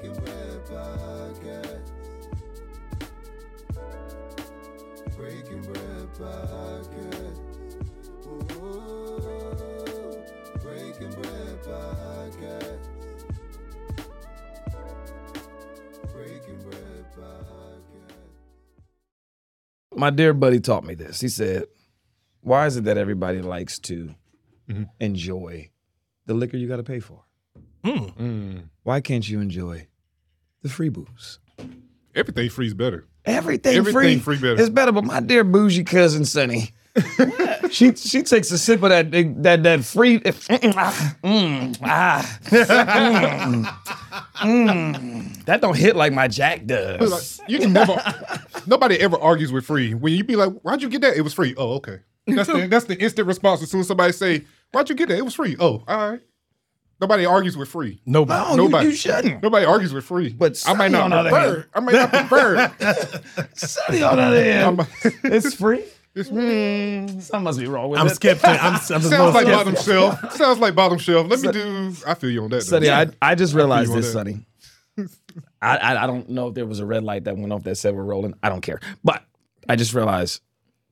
Breaking Bread Podcast. Breaking Bread Podcast. Ooh, Breaking Bread Podcast. Breaking Bread Podcast. My dear buddy taught me this. He said, Why is it that everybody likes to mm-hmm. enjoy the liquor you got to pay for? Mm. Why can't you enjoy the free booze? Everything free's better. Everything, Everything free, free better. It's better, but my dear bougie cousin Sunny, she she takes a sip of that that that free. ah, mm, ah, mm, mm. that don't hit like my Jack does. Like, you can never. nobody ever argues with free. When you be like, "Why'd you get that?" It was free. Oh, okay. That's the that's the instant response as soon as somebody say, "Why'd you get that?" It was free. Oh, all right. Nobody argues with free. Nobody. No, Nobody. You, shouldn't. Nobody argues with free. But I might Sunny, on not the other prefer. I might not prefer. Sunny on the other hand, I'm- it's free. It's, mm, Something must be wrong with I'm it. skeptical. I'm, I'm just sounds like skeptical. bottom shelf. Sounds like bottom shelf. Let me do. I feel you on that. though. Sunny, I, I just realized you on this, that. Sunny. I, I I don't know if there was a red light that went off that said we're rolling. I don't care. But I just realized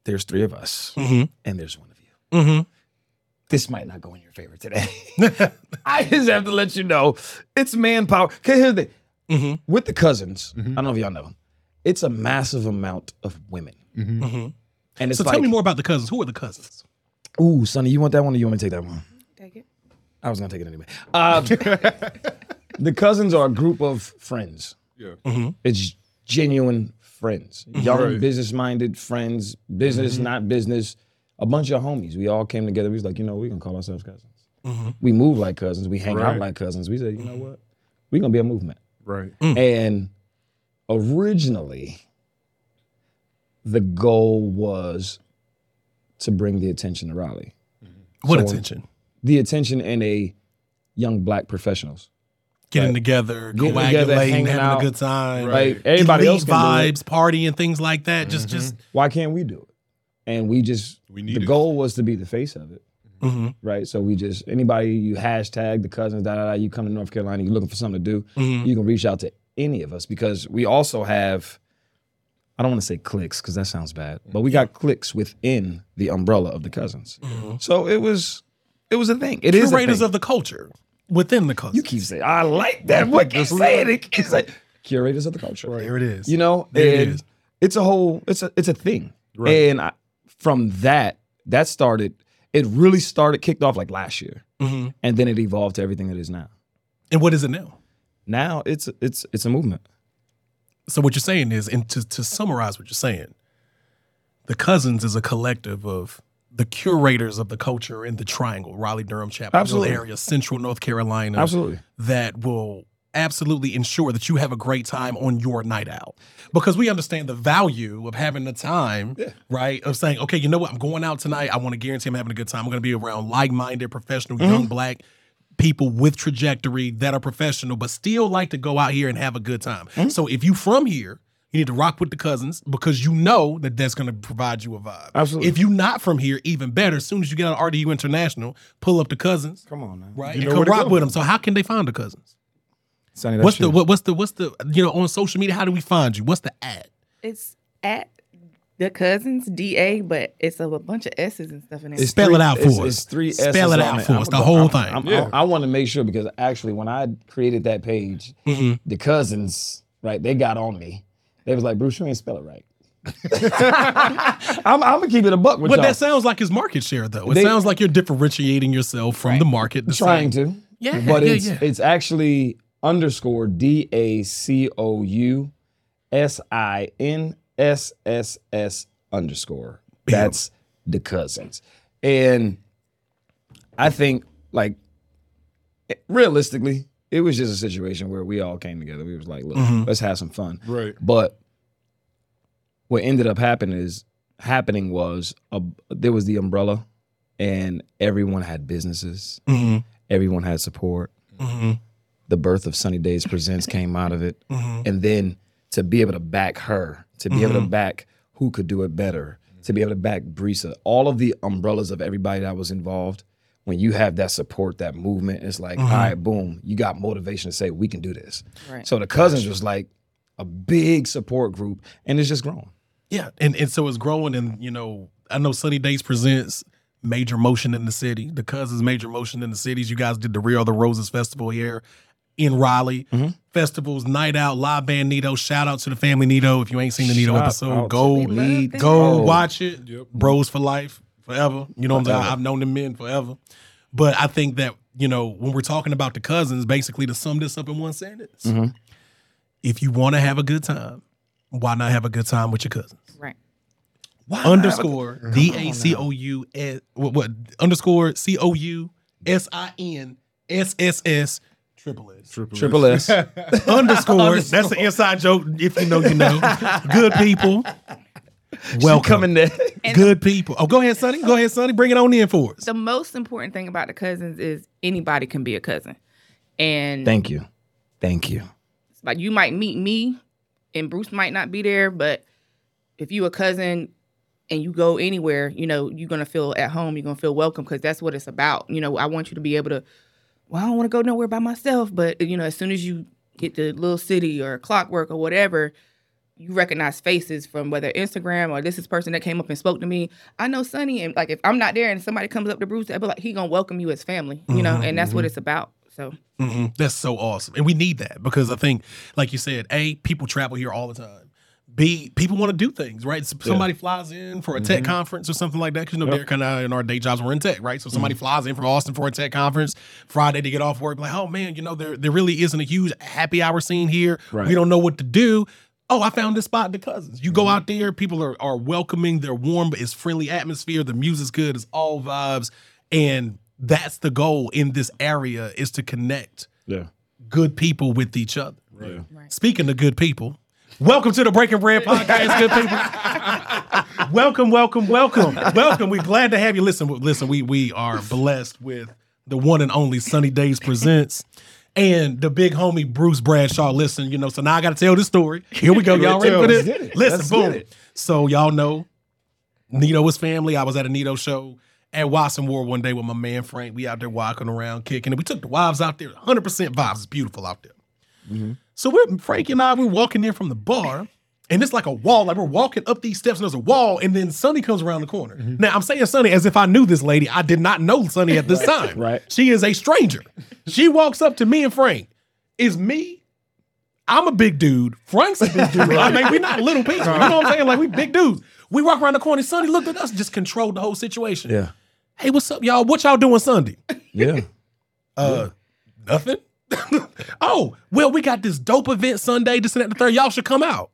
there's three of us and there's one of you. Mm-hmm. This might not go in your favor today. I just have to let you know it's manpower. Okay, here's the thing. Mm-hmm. With the cousins, mm-hmm. I don't know if y'all know, them. it's a massive amount of women. Mm-hmm. And it's So like, tell me more about the cousins. Who are the cousins? ooh, Sunny, you want that one or you want me to take that one? Take it. I was gonna take it anyway. Uh, the cousins are a group of friends. Yeah. It's genuine friends, young, Right. business-minded friends, business not business. A bunch of homies. We all came together. We was like, you know, we can call ourselves cousins. Mm-hmm. We move like cousins. We hang out like cousins. We said, you know what? We're gonna be a movement. Right. Mm. And originally, the goal was to bring the attention to Raleigh. Mm-hmm. What So- attention? The attention in a young black professionals. Getting together, Getting together, coagulating, hanging having out. a good time. Like everybody else Elite can do it. vibes, party, and things like that. Just, mm-hmm. just. Why can't we do it? And we just We need the it. goal was to be the face of it, Mhm. right? So we just anybody you hashtag the cousins, da da da. You come to North Carolina, you're looking for something to do. Mhm. You can reach out to any of us because we also have. I don't want to say cliques because that sounds bad, but we got cliques within the umbrella of the cousins. So it was, it was a thing. It is a Curators of the culture within the cousins. You keep saying, I like that. What keep saying it? Keep saying curators of the culture. Right here it is. You know, There it and is. it's a whole, it's a, it's a thing. Right. And I, from that, that started. It really started, kicked off like last year, Mhm. and then it evolved to everything it is now. And what is it now? Now it's it's it's a movement. So what you're saying is, and to, to summarize what you're saying, the cousins is a collective of the curators of the culture in the triangle, Raleigh, Durham, Chapel Hill area, central North Carolina. Absolutely. That will absolutely ensure that you have a great time on your night out. Because we understand the value of having the time, right? Of saying, okay, you know what, I'm going out tonight. I want to guarantee I'm having a good time. I'm going to be around like-minded, professional, Mm-hmm. young black people with trajectory that are professional, but still like to go out here and have a good time. Mm-hmm. So if you from here, you need to rock with the cousins because you know that that's going to provide you a vibe. Absolutely. If you're not from here, even better. As soon as you get on RDU International, pull up the cousins, Come on, now. right, You and know come rock go. with them. So how can they find the cousins? Sunny, What's that's the what, what's the what's the you know on social media? How do we find you? What's the ad? It's at the cousins DA, but it's a, bunch of S's and stuff in it. It's Spell three- it out for it's, us. It's three. S's. Spell it on out for I'm us, the gonna- whole I'm- thing. I'm- Yeah. I, want to make sure because actually, when I created that page, Mm-hmm. the cousins, right, they got on me. They was like, "Bruce, you ain't spell it right." I'm, I'm gonna keep it a buck with But y'all. that sounds like his market share, though. It They- sounds like you're differentiating yourself from the market. the trying same. to. Yeah, but yeah, it's yeah. it's actually underscore D A C O U S I N S S S underscore. That's the cousins, and I think like realistically, it was just a situation where we all came together. We was like, look, Mm-hmm. let's have some fun. Right. But what ended up happening is happening was a, there was the umbrella, and everyone had businesses. Mhm. Everyone had support. Mhm. The birth of Sunny Days Presents came out of it, Mhm. and then to be able to back her, to be able to back who could do it better, to be able to back Brisa, all of the umbrellas of everybody that was involved when you have that support, that movement, it's like, all right, boom, you got motivation to say we can do this. Right. So the cousins was like a big support group, and it's just grown. Yeah, and and so it's growing, and you know, I know Sunny Days presents major motion in the city. The cousins major motion in the cities. You guys did the Rio of the Roses festival here in Raleigh. Mm-hmm. Festivals, night out, live band Nito. Shout out to the family Nito. If you ain't seen the Nito Shout episode, go lead. go Oh. watch it. Bros for life, forever. You know what I'm saying? I've known them men forever. But I think that you know when we're talking about the cousins, basically to sum this up in one sentence, Mm-hmm. if you want to have a good time, why not have a good time with your cousins? Right. underscore D A C O U S what, what underscore C O U S I N S S S triple S Triple S. underscore. That's an inside joke. If you know, you know. Good people. Welcome. coming there. Good people. Oh, go ahead, Sunny. Go ahead, Sunny. Bring it on in for us. The most important thing about the cousins is anybody can be a cousin. And Thank you. Thank you. like you might meet me and Bruce might not be there, but if you a cousin and you go anywhere, you know, you're gonna feel at home, you're gonna feel welcome because that's what it's about. You know, I want you to be able to well, I don't want to go nowhere by myself, but you know, as soon as you get to little city or clockwork or whatever, you recognize faces from whether Instagram or this is person that came up and spoke to me. I know Sunny, and like if I'm not there and somebody comes up to Bruce, they'll be like, he gonna welcome you as family, you know, and that's what it's about. So Mhm. That's so awesome. And we need that because I think, like you said, A, people travel here all the time. B, people want to do things, right? S- Somebody flies in for a tech mm-hmm. conference or something like that. Because, you know, Derek and I in our day jobs were in tech, right? So somebody mm-hmm. flies in from Austin for a tech conference. Friday to get off work, like, oh man, you know, there, there really isn't a huge happy hour scene here. Right. We don't know what to do. Oh, I found this spot in the cousins. You go mm-hmm. out there, people are, are welcoming, they're warm, but it's friendly atmosphere, the music's good, it's all vibes. And that's the goal in this area is to connect Yeah. good people with each other. Right. Speaking of good people, welcome to the Breaking Bread podcast, good people. welcome, welcome, welcome, welcome. We're glad to have you. Listen, listen. We we are blessed with the one and only Sunny Days presents. And the big homie Bruce Bradshaw. Listen, you know, so now I got to tell this story. Here we go. Y'all ready for this? Listen, Let's boom. So y'all know Nito was family. I was at a Nito show at Watts & Ward one day with my man Frank. We out there walking around, kicking it. We took the wives out there. 100% vibes. It's beautiful out there. So we're Frank and I, we're walking in from the bar, and it's like a wall. Like we're walking up these steps, and there's a wall, and then Sunny comes around the corner. Now I'm saying Sunny as if I knew this lady. I did not know Sunny at this time. right. She is a stranger. She walks up to me and Frank. Is me I'm a big dude. Frank's a big dude. I mean, we're not little people. You know what I'm saying? Like, we big dudes. We walk around the corner. Sunny looked at us, just controlled the whole situation. Yeah. Hey, what's up, y'all? What y'all doing Sunday? Yeah. Uh, nothing. oh, well, we got this dope event Sunday, this and that, the third. Y'all should come out.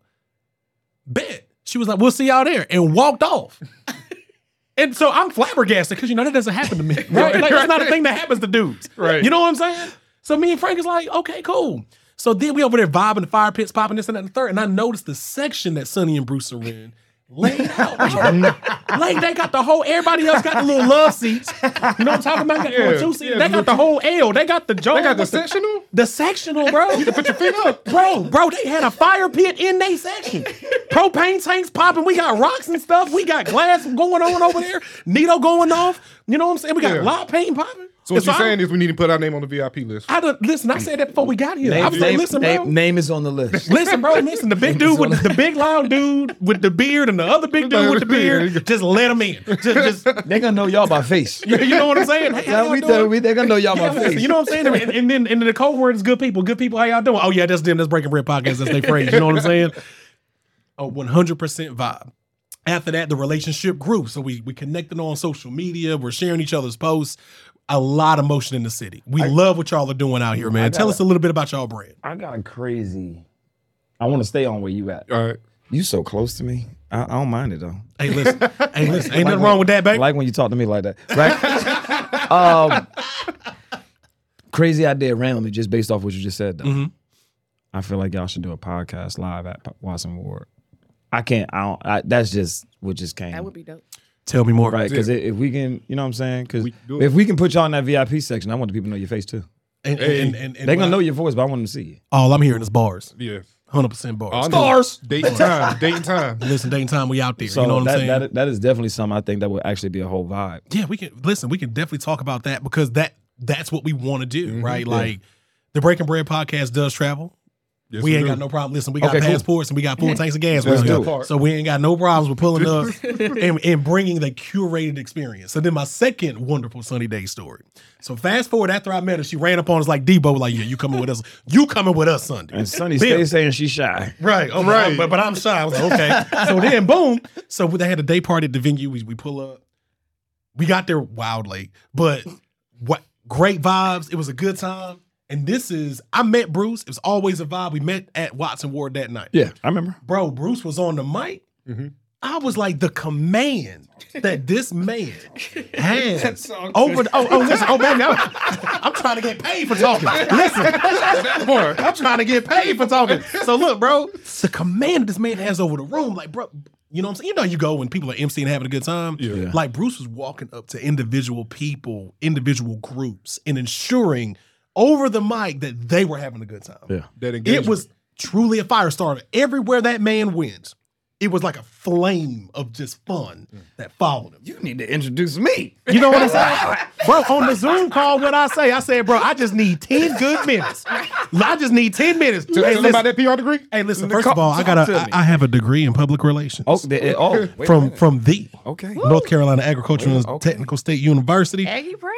Bet. She was like, we'll see y'all there, and walked off. and so I'm flabbergasted because, you know, that doesn't happen to me. Right? Like, it's not a thing that happens to dudes. Right. You know what I'm saying? So me and Frank is like, okay, cool. So then we over there vibing, the fire pits popping, this and that, and the third. And I noticed the section that Sunny and Bruce are in. Laid out, like they got the whole. Everybody else got the little love seats. You know what I'm talking about? Got Yeah, two seats. yeah, they got the whole L. They got the Joe. They got the with sectional. the sectional, bro. You put your feet up. Bro, bro, they had a fire pit in their section. Propane tanks popping. We got rocks and stuff. We got glass going on over there. Nito going off. You know what I'm saying? We got Yeah. lot paint popping. So what And you're I- saying is we need to put our name on the VIP list. I don't listen. I said that before we got here. I Name, was like, listen, name, bro. name is on the list. Listen, bro, listen. The big dude with the, the big loud dude with the beard and the other big dude with the beard, just let him in. Just, just They gonna know y'all by face. you know what I'm saying? Hey, how Yeah, we, doing? tell, we they gonna know y'all Yeah, by face. you know what I'm saying? And, and then and then the code word is good people. Good people, how y'all doing? Oh yeah, that's them. That's Breaking Bread Podcast. That's their phrase. You know what I'm saying? A 100% vibe. After that, the relationship grew. So we we connected on social media. We're sharing each other's posts. A lot of motion in the city. We love what y'all are doing out here, man. Tell us a little bit about y'all brand. I got a crazy. I want to stay on where you at. All right. You so close to me. I, I don't mind it though. Hey, listen. hey, listen. Ain't nothing wrong with that, I baby. like when you talk to me like that. Right? um, crazy idea randomly, just based off what you just said. Though. Mhm. I feel like y'all should do a podcast live at Watts & Ward. I can't. I don't. I, that's just what just came. that would be dope. Tell me more. right because if we can, you know what I'm saying? Because We do it. if we can put y'all in that VIP section, I want the people to know your face too. And, Hey, and, and, and They're gonna know your voice, but I want them to see you. All I'm hearing is bars. Yeah. Hundred percent bars. I know. Date and time. Date and time. Listen, day and time, we out there. So you know what that, I'm saying? that that is definitely something I think that would actually be a whole vibe. yeah, we can listen. We can definitely talk about that because that that's what we want to do, Mm-hmm. right? Like the Breaking Bread podcast does travel. Yes, we ain't do. got no problem. Listen, we got Okay, cool. passports and we got full tanks of gas. Let's do it. So we ain't got no problems with pulling up and, and bringing the curated experience. So then my second wonderful sunny day story. So fast forward after I met her, she ran up on us like Debo, like, yeah, you coming with us. You coming with us Sunday. And Sunny Bill. stays saying she's shy. Right. Oh, Right. right. But, but I'm shy. I was like, okay. so then, boom. So they had a day party at the venue. We, we pull up. We got there wild late, but what great vibes. It was a good time. And this is, I met Bruce. It was always a vibe. We met at Watts & Ward that night. Yeah, I remember. Bro, Bruce was on the mic. Mhm. I was like, the command that this man has over. The, oh, oh, listen. Oh, man, I'm, I'm trying to get paid for talking. Listen, I'm trying to get paid for talking. So look, bro, the command this man has over the room, like, bro, you know what I'm saying? You know, you go when people are emceeing and having a good time. Yeah. Yeah. Like Bruce was walking up to individual people, individual groups, and ensuring over the mic that they were having a good time. Yeah. That It was truly a fire starter. Everywhere that man went, it was like a flame of just fun that followed him. You need to introduce me. You know what I'm saying? bro, on the Zoom call, what I say, I said, bro, I just need 10 good minutes. I just need 10 minutes. Tell Hey, listen, about that PR degree? hey, listen, first co- of all, I got to a, me. I I have a degree in public relations. Oh, the, oh, from from the okay. North Carolina Agricultural and Okay. Technical State University. Aggie Pride.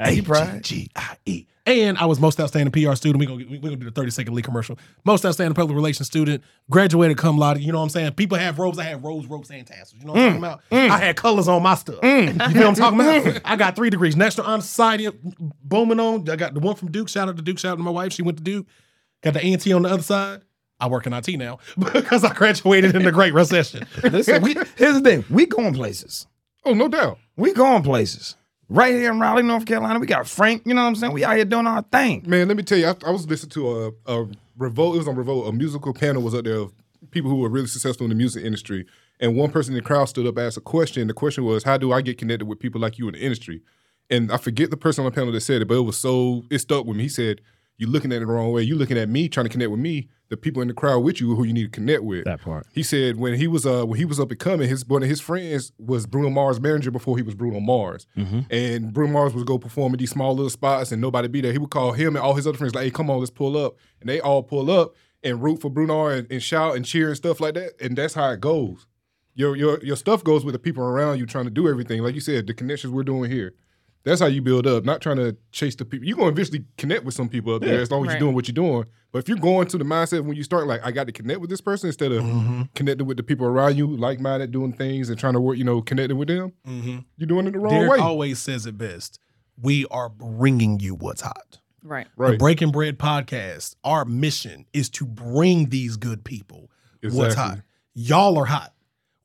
Aggie Pride. G-I-E. And I was most outstanding PR student. We're gonna, we gonna do the 30 second lead commercial. Most outstanding public relations student, graduated cum laude. You know what I'm saying? People have robes. I had robes, ropes, and tassels. You know what I'm talking about? Mm, mm. I had colors on my stuff. Mm. You know what I'm talking about? I got three degrees. National Honor Society, booming on. I got the one from Duke. Shout out to Duke. Shout out to my wife. She went to Duke. Got the A&T on the other side. I work in IT now because I graduated in the Great Recession. Listen, we, here's the thing. We going places. Oh, no doubt. We going places. Right here in Raleigh, North Carolina, we got Frank. You know what I'm saying? We out here doing our thing. Man, let me tell you, I, I was listening to a, a Revolt. It was on Revolt. A musical panel was up there of people who were really successful in the music industry. And one person in the crowd stood up asked a question. The question was, How do I get connected with people like you in the industry? And I forget the person on the panel that said it, but it was so, it stuck with me. He said, You're looking at it the wrong way. You're looking at me trying to connect with me, the people in the crowd with you who you need to connect with. That part. He said when he was uh when he was up and coming, his one of his friends was Bruno Mars' manager before he was Bruno Mars. And Bruno Mars would go perform in these small little spots and nobody be there. He would call him and all his other friends like, "Hey, come on, let's pull up." And they all pull up and root for Bruno and, and shout and cheer and stuff like that. And that's how it goes. Your your your stuff goes with the people around you trying to do everything. Like you said, the connections we're doing here. That's how you build up. Not trying to chase the people. You're gonna eventually connect with some people up there as long as Right. you're doing what you're doing. But if you're going to the mindset when you start, like, I got to connect with this person instead of mm-hmm. connecting with the people around you, like minded, doing things and trying to work, you know, connecting with them, mm-hmm. you're doing it the wrong Derek way. always says it best. We are bringing you what's hot. Right. Right. The. Breaking Bread podcast, our mission is to bring these good people what's hot. Y'all are hot.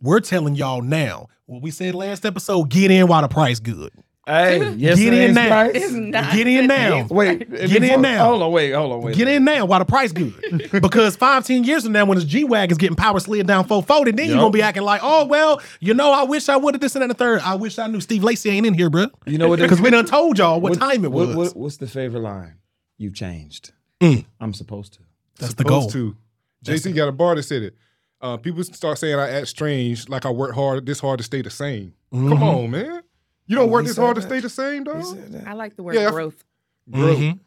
We're telling y'all now what we said last episode get in while the price good. Hey, yes, Get in now. Price. It's not Get in now. Wait, Get in now. Hold on, wait, hold on, wait. Get in now while the price good. because five, ten years from now, when this G Wagon's getting power slid down 440, then you're gonna be acting like, oh well, you know, I wish I would have this and that and the third. I wish I knew Steve Lacey ain't in here, bro. You know what? it- Because we done told y'all what, time it was. what- what's the favorite line? You've changed. Mm. I'm supposed to. That's the goal. Supposed to. JC got a bar that said it. Uh, people start saying I act strange, like I work hard this hard to stay the same. Mm-hmm. Come on, man. You don't Oh, work he this said hard to stay the same, dog. He said. I like the word Yeah, I- growth. Bro, Mhm.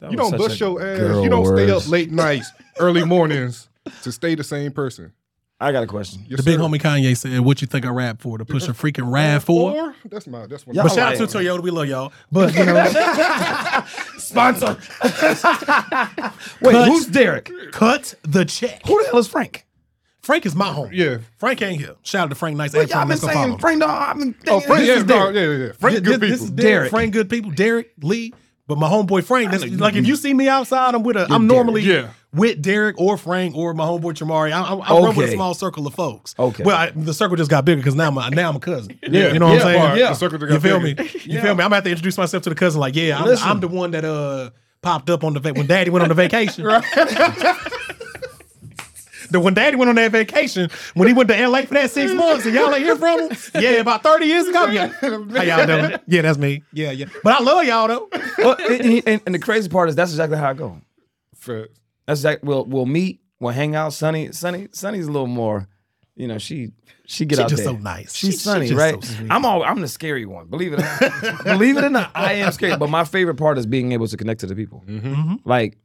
That you don't bust your ass. You don't stay up late nights, early mornings to stay the same person. I got a question. Yes, The big homie Kanye said, "What you think I rap for? To push a freaking RAV4?" Or that's my that's one. But shout out like- to Toyota, we love y'all. But you know, Sponsor. Wait, Cut. who's Derek? cut the check. Who the hell is Frank? Frank is my home. Yeah. Frank ain't here. Shout out to Frank Nice. Well, and y'all Frank been saying. Frank. No, I've been Oh, Frank, this yeah, is no, Derek. yeah, yeah, yeah. Frank, This- good this people. is Derek. Derek. Frank, good people. Derek Lee. But my homeboy Frank, that's, like if you see me outside, I'm with a. I'm Derek. normally Yeah. with Derek or Frank or my homeboy Chamari. I, I, I run with a small circle of folks. Okay. Well, I, the circle just got bigger because now I'm a, now I'm a cousin. Yeah. you know what Yeah, I'm saying. Part, Yeah. The circle that You feel bigger. me? You feel me? I'm gonna have to introduce myself to the cousin. Like, yeah, I'm, I'm the one that uh popped up on the va- when Daddy went on the vacation. The when Daddy went on that vacation, when he went to LA for that six months, and y'all ain't hear from him. Yeah, about thirty years ago. Yeah, how y'all doing? Yeah, that's me. Yeah, yeah. But I love y'all though. well, and, and- and the crazy part is that's exactly how I go. For That's exactly we'll we'll meet, we'll hang out. Sunny, Sunny, Sunny's a little more, you know, she she get She out just there. so nice. She's She- she sunny, just right? so. I'm all I'm the scary one. Believe it or not. believe it or not, I am scary. But my favorite part is being able to connect to the people. Mm-hmm. Like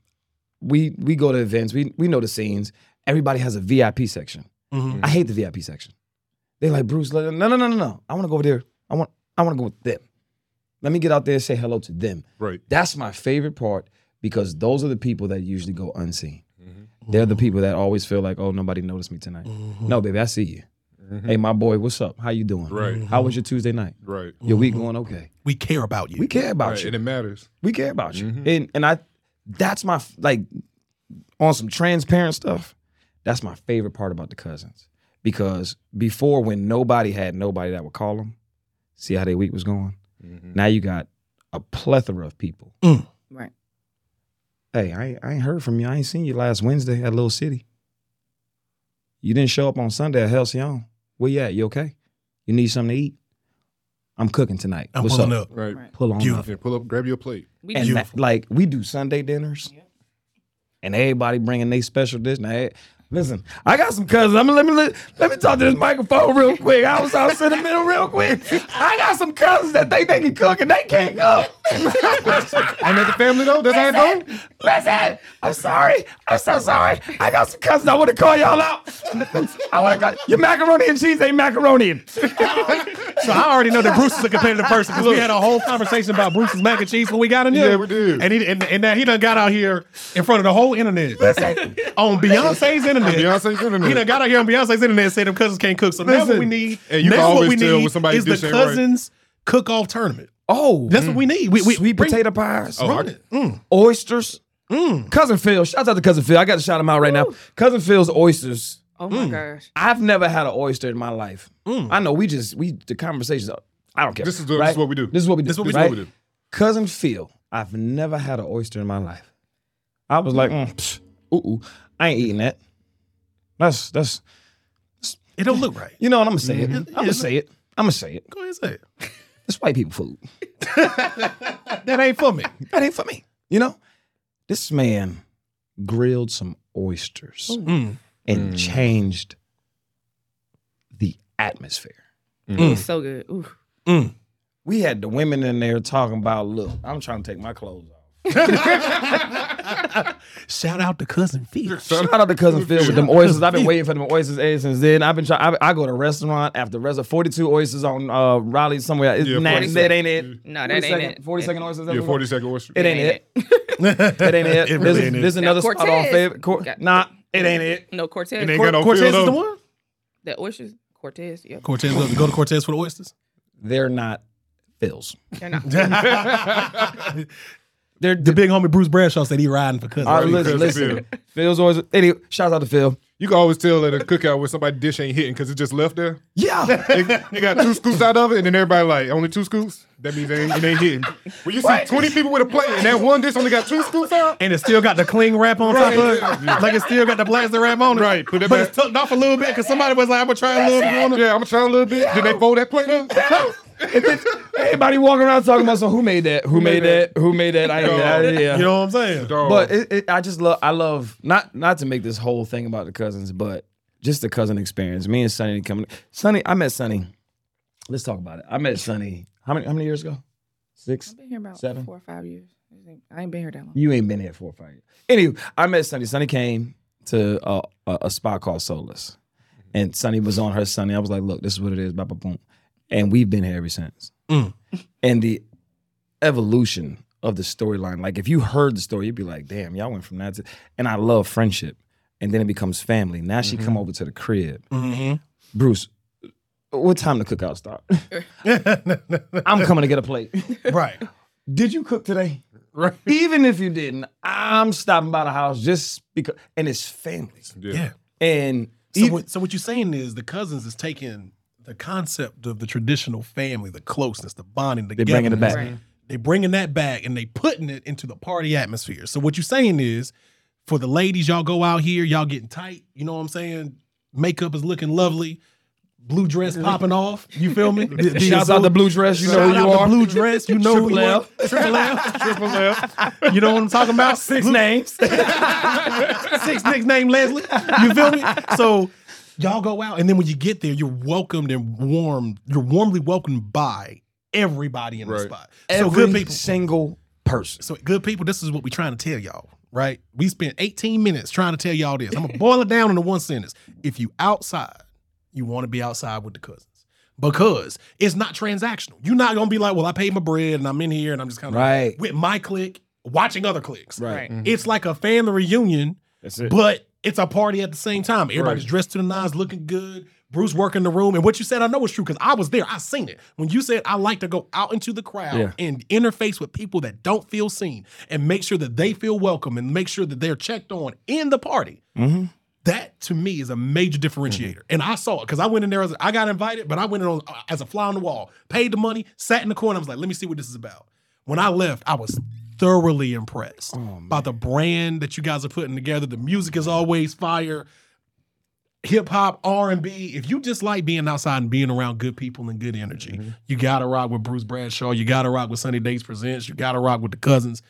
we we go to events, we we know the scenes. Everybody has a VIP section. Mhm. I hate the VIP section. They're like Bruce. No, no, no, no, no. I want to go over there. I want I want to go with them. Let me get out there and say hello to them. Right. That's my favorite part because those are the people that usually go unseen. Mm-hmm. They're the people that always feel like, oh, nobody noticed me tonight. No, baby, I see you. Hey, my boy, what's up? How you doing? Mm-hmm. Right. How was your Tuesday night? Right. Your week going okay? We care about you. We care about Right. you. And it matters. We care about you. Mm-hmm. And and I that's my like on some transparent stuff. That's my favorite part about the cousins. Because before when nobody had nobody that would call them, see how their week was going. Mm-hmm. Now you got a plethora of people. Right. Hey, I ain't, I ain't heard from you. I ain't seen you last Wednesday at Little City. You didn't show up on Sunday at Halcyon. Where you at? You okay? You need something to eat? I'm cooking tonight. I'm What's pulling up? up. Right. Right. Pull on up. Beautiful. Yeah, pull up, grab your plate. We And do. that- like we do Sunday dinners, and everybody bringing their special dish. Now, listen, I got some cousins. I'm gonna let me let, let me talk to this microphone real quick. I was I was in the middle real quick. I got some cousins that think they can cook and they can't cook. And at the family though, that's how it goes. Listen, I'm sorry. I'm so sorry. I got some cousins. I want to call y'all out. I want to call your macaroni and cheese ain't macaroni. So I already know that Bruce is a competitive person because we had a whole conversation about Bruce's mac and cheese when we got in here. Yeah, we did. And he and, and now he done got out here in front of the whole internet listen, on Beyonce's internet. Beyonce's internet. He done got out here on Beyonce's internet and said them cousins can't cook. So now what we need, And you now can what we tell need when somebody's is the dish ain't right. cousins cook off tournament. Oh, That's what we need. We, we sweet bring- potato pies. Oh, Run I- it. Mm. oysters. Cousin Phil, shout out to Cousin Phil. I got to shout him out right now. Cousin Phil's oysters. Oh my gosh. I've never had an oyster in my life. I know we just we the conversations. I don't care. This is the- this is what we do. This is what we do. This is what we do. right? What we do. Cousin Phil, I've never had an oyster in my life. I was like, mm, psh, ooh, ooh, I ain't eating that. That's that's It don't look right. you know what I'm gonna say it. Mm-hmm. I'm gonna say it. I'm gonna say it. Go ahead and say it. It's white people food. That ain't for me. That ain't for me. You know, this man grilled some oysters Mm. and mm. changed the atmosphere. Mm. It was mm. so good. Ooh. We had the women in there talking about, look, I'm trying to take my clothes off. Shout out to cousin Phil. Shout out to cousin Phil with them oysters. I've been waiting for them oysters ever since then. I've been trying. I, I go to restaurant after restaurant. Forty two oysters on uh, Raleigh somewhere. It's Yeah, nah, 42. that ain't it. No, that ain't it. Forty second oysters. Yeah, 40 second oyster. It ain't it. It ain't it. It There's, really ain't there's another Now, spot on favorite. Cor- nah, it ain't it. No Cortez. It ain't got no Cortez is the one. the oysters. Cortez. Yep. Cortez, go to Cortez for the oysters. They're not Phil's. They're not. They're The big homie Bruce Bradshaw said he riding for cousin. All right, Right, listen, cousin listen. Phil's always. Anyway, shout out to Phil. You can always tell at a cookout when somebody dish ain't hitting because it just left there. Yeah. They, they got two scoops out of it, and then everybody like, only two scoops? That means it ain't, it ain't hitting. When you see 20 people with a plate and that one dish only got two scoops out, and it still got the cling wrap on top of it. Like it still got the blaster wrap on it. Right, put it but back. it's tucked off a little bit because somebody was like, I'm gonna try a little bit on it. yeah, I'm gonna try a little bit. Did they fold that plate up. Everybody walking around talking about so who made that? Who, made made that? Who made that? I, I- yeah. You know what I'm saying? Dog. But it, it, I just love. I love not not to make this whole thing about the cousins, but just the cousin experience. Me and Sunny coming. Sunny, I met Sunny. Let's talk about it. I met Sunny. How many how many years ago? Six. I've been here about Seven? four or five years. I ain't been here that long. You ain't been here four or five years. Anyway, I met Sunny. Sunny came to a, a, a spot called Solus, and Sunny was on her Sunny. I was like, "Look, this is what it is." Blah blah boom, and we've been here ever since. Mm. And the evolution of the storyline, like if you heard the story, you'd be like, "Damn, y'all went from that to." And I love friendship, and then it becomes family. Now she come over to the crib, Mm-hmm. Bruce. What time the cookout start? I'm coming to get a plate. right. Did you cook today? right. Even if you didn't, I'm stopping by the house just because, and it's family. Yeah. And So, even- what, so what you're saying is the cousins is taking the concept of the traditional family, the closeness, the bonding, the they're bringing it back. Right. They bringing that back and they putting it into the party atmosphere. So what you're saying is For the ladies, y'all go out here, y'all getting tight. You know what I'm saying? Makeup is looking lovely. Blue dress popping off. You feel me? The- the Shouts out the blue dress. You know Shout who you out are. the blue dress. You know who Triple you L. are. Triple L. Triple L. You know what I'm talking about? Six Blue- names. Six niggas named Leslie. You feel me? So y'all go out, and then when you get there, you're welcomed and warmed. You're warmly welcomed by everybody in the Right. spot. So Every good people. single person. So good people, this is what we're trying to tell y'all, right? We spent 18 minutes trying to tell y'all this. I'm gonna boil it down into one sentence. If you outside, you want to be outside with the cousins. Because it's not transactional. You're not gonna be like, well, I paid my bread and I'm in here and I'm just kind of Right. with my click watching other cliques. Right. It's like a family reunion That's it. but it's a party at the same time. Everybody's dressed to the nines, looking good. Bruce working the room. And what you said, I know is true because I was there. I seen it. When you said I like to go out into the crowd Yeah. and interface with people that don't feel seen and make sure that they feel welcome and make sure that they're checked on in the party. Mhm. That to me is a major differentiator. And I saw it because I went in there as I got invited, but I went in on, uh, as a fly on the wall, paid the money, sat in the corner. I was like, let me see what this is about. When I left, I was thoroughly impressed oh, by the brand that you guys are putting together. The music is always fire. Hip hop, R and B. If you just like being outside and being around good people and good energy, mm-hmm. you gotta rock with Bruce Bradshaw. You gotta rock with Sunny Days Presents. You gotta rock with the cousins.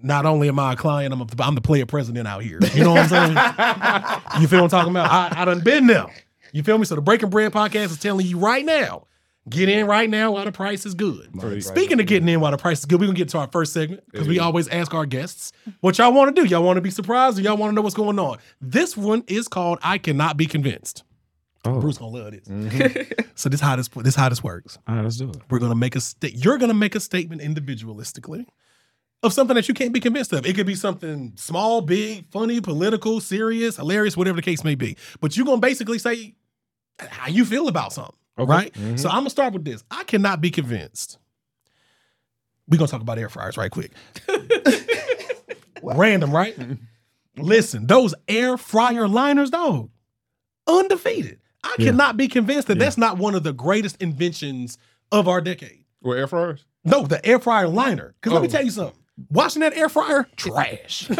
Not only am I a client, I'm, a, I'm the player president out here. You know what I'm saying? you feel what I'm talking about? I, I done been there. You feel me? So the Breaking Bread podcast is telling you right now, get in right now while the price is good. Speaking of getting in while the price is good, we're gonna get to our first segment because we always ask our guests what y'all want to do. Y'all want to be surprised or y'all want to know what's going on? This one is called I Cannot Be Convinced. Oh. Bruce gonna love this. Mm-hmm. so this how this this how this works. All right, let's do it. We're gonna make a sta- you're gonna make a statement individualistically of something that you can't be convinced of. It could be something small, big, funny, political, serious, hilarious, whatever the case may be. But you're gonna basically say how you feel about something. Right? Mm-hmm. So I'm gonna start with this. I cannot be convinced. We're gonna talk about air fryers right quick. Random, right? Listen, those air fryer liners, dog, undefeated. I Yeah. cannot be convinced that that's not one of the greatest inventions of our decade. What air fryers? No, the air fryer liner. Because let me Oh. tell you something. Washing that air fryer, trash.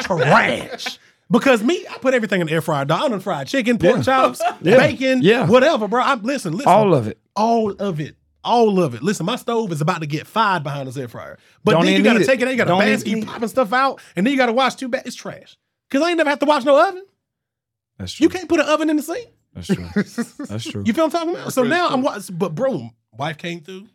trash. Because me, I put everything in the air fryer. Dog. I done fried chicken, pork Yeah. chops, Yeah. bacon, Yeah. whatever, bro. I, listen, listen. All of it. all of it. All of it. Listen, my stove is about to get fired behind this air fryer. But Don't then you gotta need it. take it, out, you got a Don't basket, you popping stuff out, and then you gotta wash two bags. It's trash. Cause I ain't never have to wash no oven. That's true. You can't put an oven in the sink. That's true. That's true. You feel what I'm talking about? So now I'm watching, but bro, wife came through.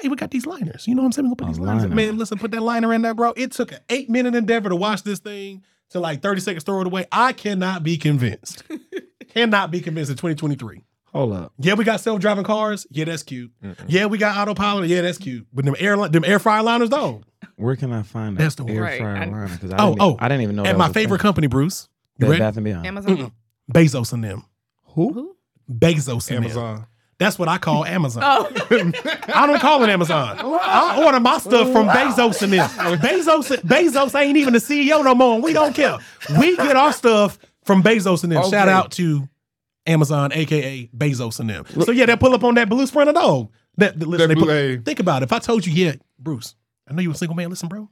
Hey, we got these liners. You know what I'm saying? We're gonna put A these liners in. liner. Man, listen, put that liner in there, bro. It took an eight minute endeavor to wash this thing to like 30 seconds, throw it away. I cannot be convinced. cannot be convinced in 2023. Hold up. Yeah, we got self-driving cars. Yeah, that's cute. Yeah, we got autopilot. Yeah, that's cute. But them air them air fryer liners, though. Where can I find that? That's that the air Right, fryer liner? Because I, Oh, didn't, oh. I didn't even know. At that my favorite thing. company, Bruce. You Bed ready? Bath and Beyond. Amazon. Mm-mm. Bezos and them. Who? Who? Bezos and them. Amazon. That's what I call Amazon. Oh, I don't call it Amazon. I order my stuff from Bezos and them. Bezos, Bezos ain't even the CEO no more, and we don't care. We get our stuff from Bezos and them. Shout out to Amazon, aka Bezos and them. So yeah, they pull up on that blue sprinter dog. That, that, listen, That they blue- put- hey. think about it. If I told you, yeah, Bruce, I know you a single man. Listen, bro.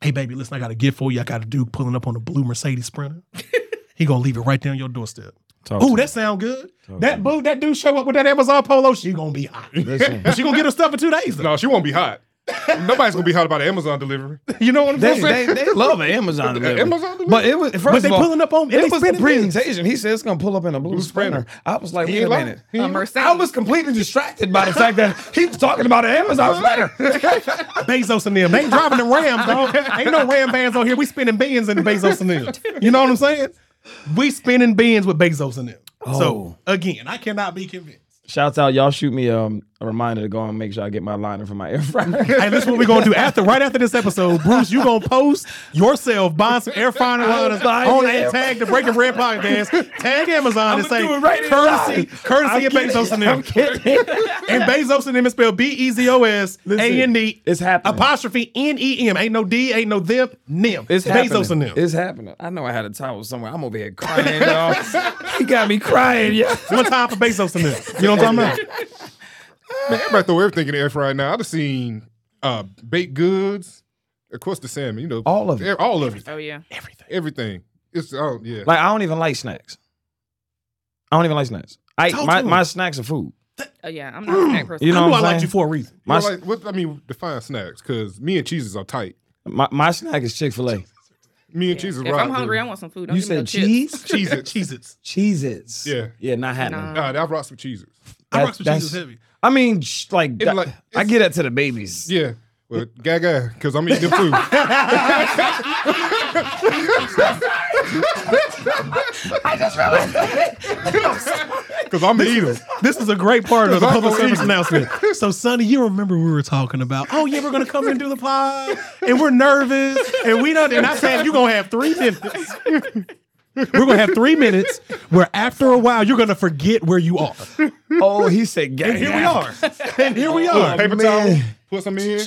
Hey, baby, listen, I got a gift for you. I got a dude pulling up on a blue Mercedes Sprinter. he gonna leave it right there on your doorstep. Talk Ooh, that sound good. Talk that boo, that dude show up with that Amazon polo, she gonna be hot. Listen. She gonna get her stuff in two days. though. No, she won't be hot. Nobody's gonna be hot about an Amazon delivery. You know what I'm They, saying? they, they love an Amazon delivery. Amazon delivery? But it was first But they of all, pulling up on- and it was the presentation. He said it's gonna pull up in a blue, Blue sprinter. Sprinter. I was like, He wait a minute. A. Mercedes. I was completely distracted by the fact that he was talking about an Amazon sprinter. Bezos and them. They ain't driving the Rams, dog. Ain't no Ram bands on here. We spending billions in the Bezos and them. You know what I'm saying? We spinning beans with Bezos and them. Oh. So again, I cannot be convinced. Shouts out, y'all shoot me um, a reminder to go and make sure I get my liner for my air fryer. Hey, this is what we're gonna do after, right after this episode. Bruce, you gonna post yourself buying some air fryer liners buying on air and tag the Breaking Bread podcast. Tag Amazon and I'ma say do it right here courtesy, live. courtesy I'm of. Bezos and them. And Bezos and them is spelled B E Z O S A N D. It's happening. Apostrophe N E M. Ain't no D, ain't no them, them. It's Bezos happening. and them. It's happening. I know I had a towel somewhere. I'm over here crying, y'all. he got me crying, yeah. One time for Bezos and them. You know what I'm talking about? Man, everybody throw everything in the air fryer now. I've seen uh, baked goods, of course the salmon. You know, All of it. All of it. oh yeah. Everything. everything. It's oh yeah. Like I don't even like snacks. I don't even like snacks. I Talk my, to my snacks are food. Oh yeah, I'm not a snack person. You know I knew what I I'm liked saying? you for a reason. My, Well, like, what I mean, define snacks because me and cheeses are tight. my my snack is Chick Fil A. Me and Yeah. cheeses If rock. I'm hungry, I want some food. Don't You give me no said chips. cheese? Cheez-Its. Cheez-Its. Cheez-Its. Yeah. yeah, not happening. Nah. Nah, I've rocked some cheeses. I That- rock some that's- Cheez-Its heavy. I mean, sh- like, that- like, I it's- get that to the babies. Yeah. Well, gaga, because I'm eating them too. Because I'm eating them. This is a great part of the I'm public service eat it. announcement. So, Sunny, you remember we were talking about, oh, yeah, we're going to come and do the pod, and we're nervous, and we don't, and I said, you're going to have three minutes. We're going to have three minutes where after a while, you're going to forget where you are. Oh, he said, And here we are. And here we are. Paper man. towel, put some in,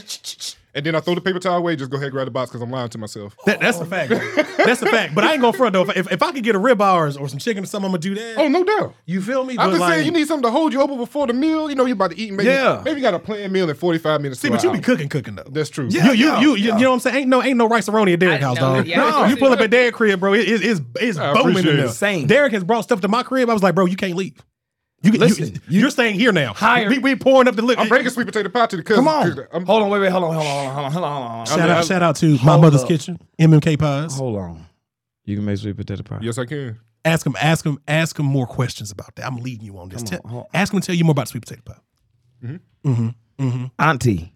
and then I throw the paper towel away. Just go ahead and grab the box because I'm lying to myself. That, that's a fact. That's a fact. But I ain't going to front, though. If, if I could get a rib hours or some chicken or something, I'm going to do that. Oh, no doubt. You feel me? I'm But just like- saying, you need something to hold you over before the meal. You know, you're about to eat. Maybe, Yeah. maybe you got a planned meal in 45 minutes. See, to but an you be hour. cooking, cooking, though. That's true. You, you, yeah, you, you, yeah. you know what I'm saying? Ain't no, ain't no rice roni at Derek I house, know, dog. yeah. No, you pull up at Derek crib, bro. It is, it, it's it's I booming appreciate in it. there. Same. Derek has brought stuff to my crib. I was like, bro, you can't leave. You, you, Listen, you, are staying here now. Hire- We, we pouring up the liquor. I'm bringing sweet potato pie to the cousin. Come on. I'm, hold on, wait, wait, hold on, hold on, hold on, hold on, hold on. Shout I'm- out, I'm- shout out to my mother's up. kitchen, MMK pies. Hold on. You can make sweet potato pie. Yes, I can. Ask him, ask him, ask him more questions about that. I'm leading you on this. Come Tell- on, hold- ask him to tell you more about sweet potato pie. Mm-hmm. Mm-hmm. Mm-hmm. Auntie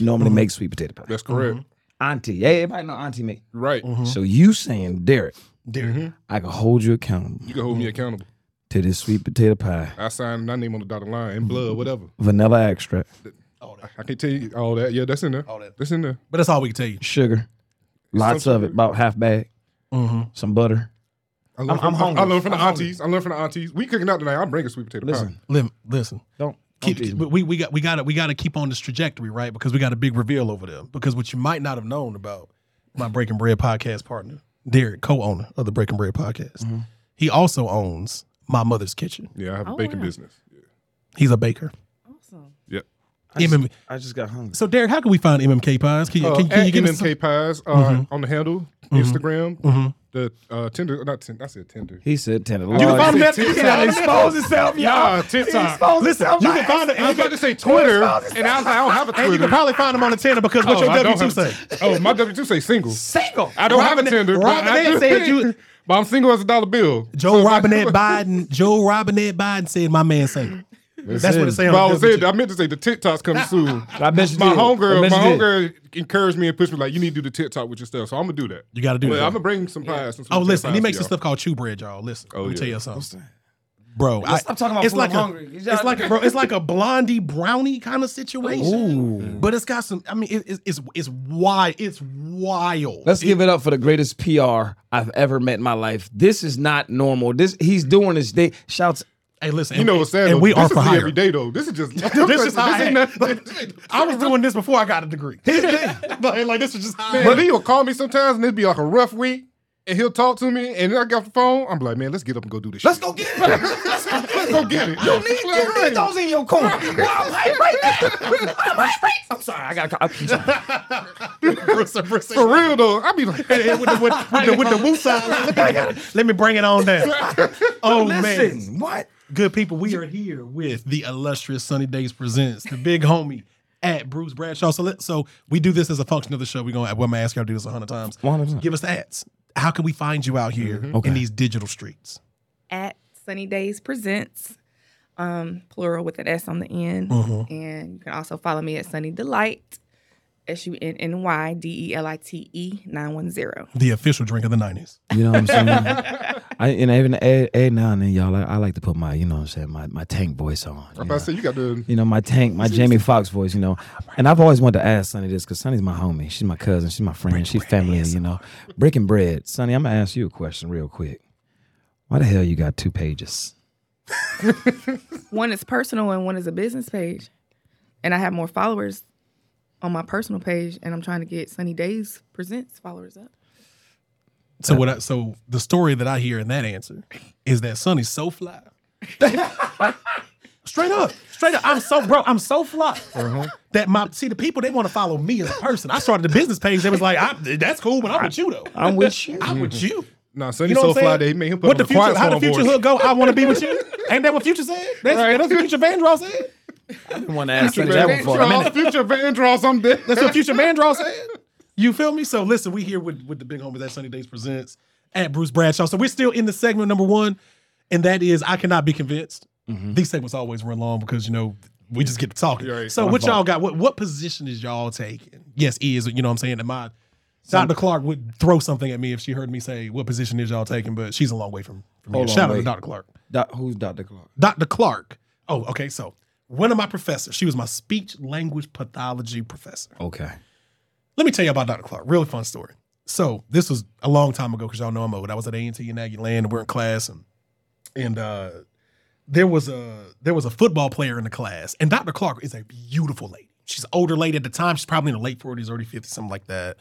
normally makes sweet potato pie. That's correct. Auntie. Hey, everybody know Auntie make. Right. So you saying, Derek, Derek. I can hold you accountable You can hold me accountable. To this sweet potato pie, I signed my name on the dotted line in blood, whatever. vanilla extract, I can't tell you all that. Yeah, that's in there. All that. That's in there. But that's all we can tell you. sugar, lots of it, about half bag, some butter. I learned I'm- from, I'm hungry. I learned from the I'm hungry. aunties. I learned from the aunties. We cooking out tonight. I'm bringing sweet potato Listen, pie. Listen, listen. don't, don't keep, but we we got we got to we got to keep on this trajectory, right? Because we got a big reveal over there. Because what you might not have known about my Breaking Bread podcast partner, Derek, co-owner of the Breaking Bread podcast, Mm-hmm. he also owns my mother's kitchen. Yeah, I have a Oh, baking wow. business. He's a baker. Awesome. Yep. I just, MM I just got hungry. So Derek, how can we find MMK pies? Can you, Uh, can, can at you give us some- MMK Pies uh, Mm-hmm. on the handle, Instagram, the uh, Tinder, not Tinder, I said Tinder. He said tender. You can find him at- TikTok. he gotta expose himself, Nah, TikTok. Listen, you can find it. I was about to say Twitter, and I was like, I don't have a And you Twitter. can probably find him on the Tinder because what Oh, your I W don't two say. a- Oh, my W two say single. Single. I don't have a Robinette- Tinder. but I Robinette do- said you- But I'm single as a dollar bill. Joe So- Robinette Biden. Joe Robinette Biden said, "My man single." That's what it says. But I was the saying, I meant to say the TikTok's coming soon. I bet you My did. I homegirl, bet my you did. homegirl encouraged me and pushed me like, you need to do the TikTok with your stuff. So I'm gonna do that. You got to do But that. I'm gonna bring some pies. some Oh, potato listen, he pies makes for this stuff called chew bread, y'all. Listen, oh, let me yeah. tell you something, bro. I, stop talking about it's food, like I'm a, hungry. You like a, bro. It's like a blondie brownie kind of situation. But it's got some. I mean, it, it's it's it's wild. It's wild. Let's give it up for the greatest PR I've ever met in my life. This is not normal. This he's doing this. They shouts. Hey, listen. You know what's sad? And we this are is for me hire. every day though. This is just This is how I, ain't had- nothing. I was doing this before I got a degree. like, like this is just. But he'll call me sometimes and it'd be like a rough week. And he'll talk to me, and then I get off the phone. I'm like, man, let's get up and go do this. Let's shit. go get it. let's go get it. You need, you need those in your corner. Well, I'm hype right now. I'm hype right. I'm sorry. I got. I'm. For real though, I be like, with the with, with the with the woo sound. Let me bring it on down. Oh man. What? Good people, we are here with the illustrious Sunny Days presents the big homie at Bruce Bradshaw. So let so we do this as a function of the show. We're gonna well, I'm gonna ask y'all to do this a hundred times. 100%. Give us the ads. How can we find you out here Okay. in these digital streets? At Sunny Days Presents, um, plural with an S on the end. And you can also follow me at Sunny Delight, S U N N Y D E L I T E 910. The official drink of the nineties. You know what I'm saying? I and even every, every now and then, y'all, I, I like to put my, you know what I'm saying, my, my tank voice on. I'm you about to say, you got the. you know, my tank, my Jamie Foxx voice, you know. And I've always wanted to ask Sunny this because Sunny's my homie. She's my cousin. She's my friend. She's family, you know. Breaking bread. Sunny, I'm going to ask you a question real quick. Why the hell you got two pages? One is personal and one is a business page. And I have more followers on my personal page, and I'm trying to get Sunny Days Presents followers up. So what I, so the story that I hear in that answer is that Sunny's so fly Straight up, straight up. I'm so bro. I'm so fly Uh-huh. that my see the people they want to follow me as a person. I started the business page. They was like, I, "That's cool, but I'm with you though. I'm with you. I'm with you." Nah, Sunny You know so fly that he made him put What on the the quiet future? How the future voice. hook go? I want to be with you. Ain't that what Future said? That's, Right. that's what Future Vandross said. I didn't want to ask Future Sunny that one for a minute. Future Vandross, I'm dead. That's what Future Vandross said. You feel me? So listen, we here with with the big homies at Sunny Days Presents at Bruce Bradshaw. So we're still in the segment number one, and that is I cannot be convinced. Mm-hmm. These segments always run long because you know we just get to talking. Right. So My what fault. y'all got? What what position is y'all taking? Yes, is you know what I'm saying that my Dr. Clark would throw something at me if she heard me say what position is y'all taking, but she's a long way from, from here. Hold on, Shout out to. Dr. Clark. Doc- who's Dr. Clark? Dr. Clark. Oh, okay. So one of my professors, she was my speech language pathology professor. Okay. Let me tell you about Dr. Clark. Really fun story. So this was a long time ago because y'all know I'm old. I was at A&T in Aggie Land and we're in class and and uh, there was a there was a football player in the class and Dr. Clark is a beautiful lady. She's an older lady at the time. She's probably in the late 40s, early 50s, something like that.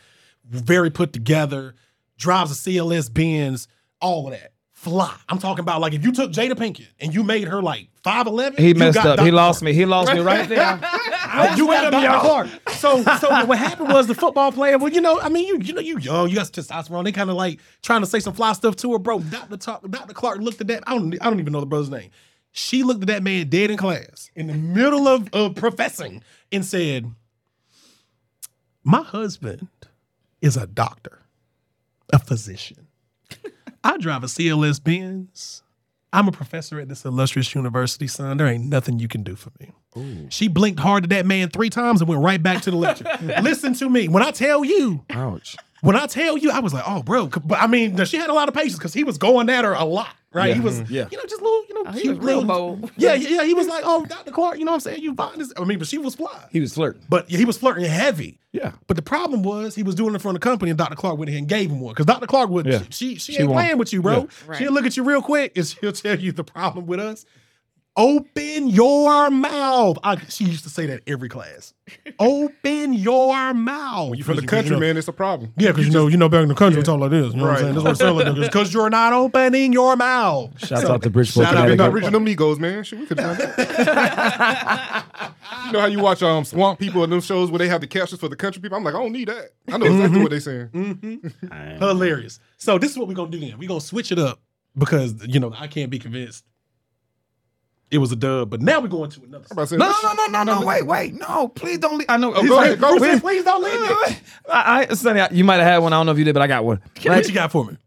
Very put together. Drives a CLS Benz, all of that. Fly. I'm talking about like if you took Jada Pinkett and you made her like 5'11. He you messed got up. He lost me. He lost me right there. you got Dr. Clark. So, so what happened was the football player. Well, you know, I mean, you you know, you young, you got testosterone. They kind of like trying to say some fly stuff to her, bro. Dr. Talk, Dr. Clark looked at that. I don't, I don't even know the brother's name. She looked at that man dead in class in the middle of, of professing and said, "My husband is a doctor, a physician. I drive a CLS Benz." I'm a professor at this illustrious university, son. There ain't nothing you can do for me. She blinked hard at that man three times and went right back to the lecture. Listen to me. When I tell you, Ouch. When I tell you, I was like, oh, bro. But I mean, she had a lot of patience because he was going at her a lot, right? Yeah. He was, mm-hmm. Yeah. you know, just little, you know, Oh, he cute was real little- bold. Yeah, yeah, yeah. He was like, oh, Dr. Clark, you know what I'm saying? You fine. as-" I mean, but she was fly. He was flirting. But he was flirting heavy. Yeah. But the problem was he was doing it in front of the company, and Dr. Clark went ahead and gave him one. Because Dr. Clark would Yeah. she she, She ain't won't- playing with you, bro. Yeah. Right. She'll look at you real quick and she'll tell you the problem with us. Open your mouth. I, she used to say that every class. Open your mouth. When you from the country, you know- man, it's a problem. Yeah, because you know, you know, back in the country, we talk like this. You know what I'm Right. saying? That's what it sounds like. Because you're not opening your mouth. Shouts out to Bridgeport, Shout out I've been not Connecticut. reaching Migos, man. Shit, we could have done that. you know how you watch um Swamp People and them shows where they have the captions for the country people? I'm like, I don't need that. I know exactly what they're saying. Hilarious. So this is what we're gonna do then. We're gonna switch it up because you know I can't be convinced it was a dub. But now we're going to another. I'm about to say, No, no, no, no, no, no. Wait, wait. No, please don't leave. I know. Oh, go like- ahead, go ahead. please don't leave me. I, I, Sunny, I- you might have had one. I don't know if you did, but I got one. What you got for me?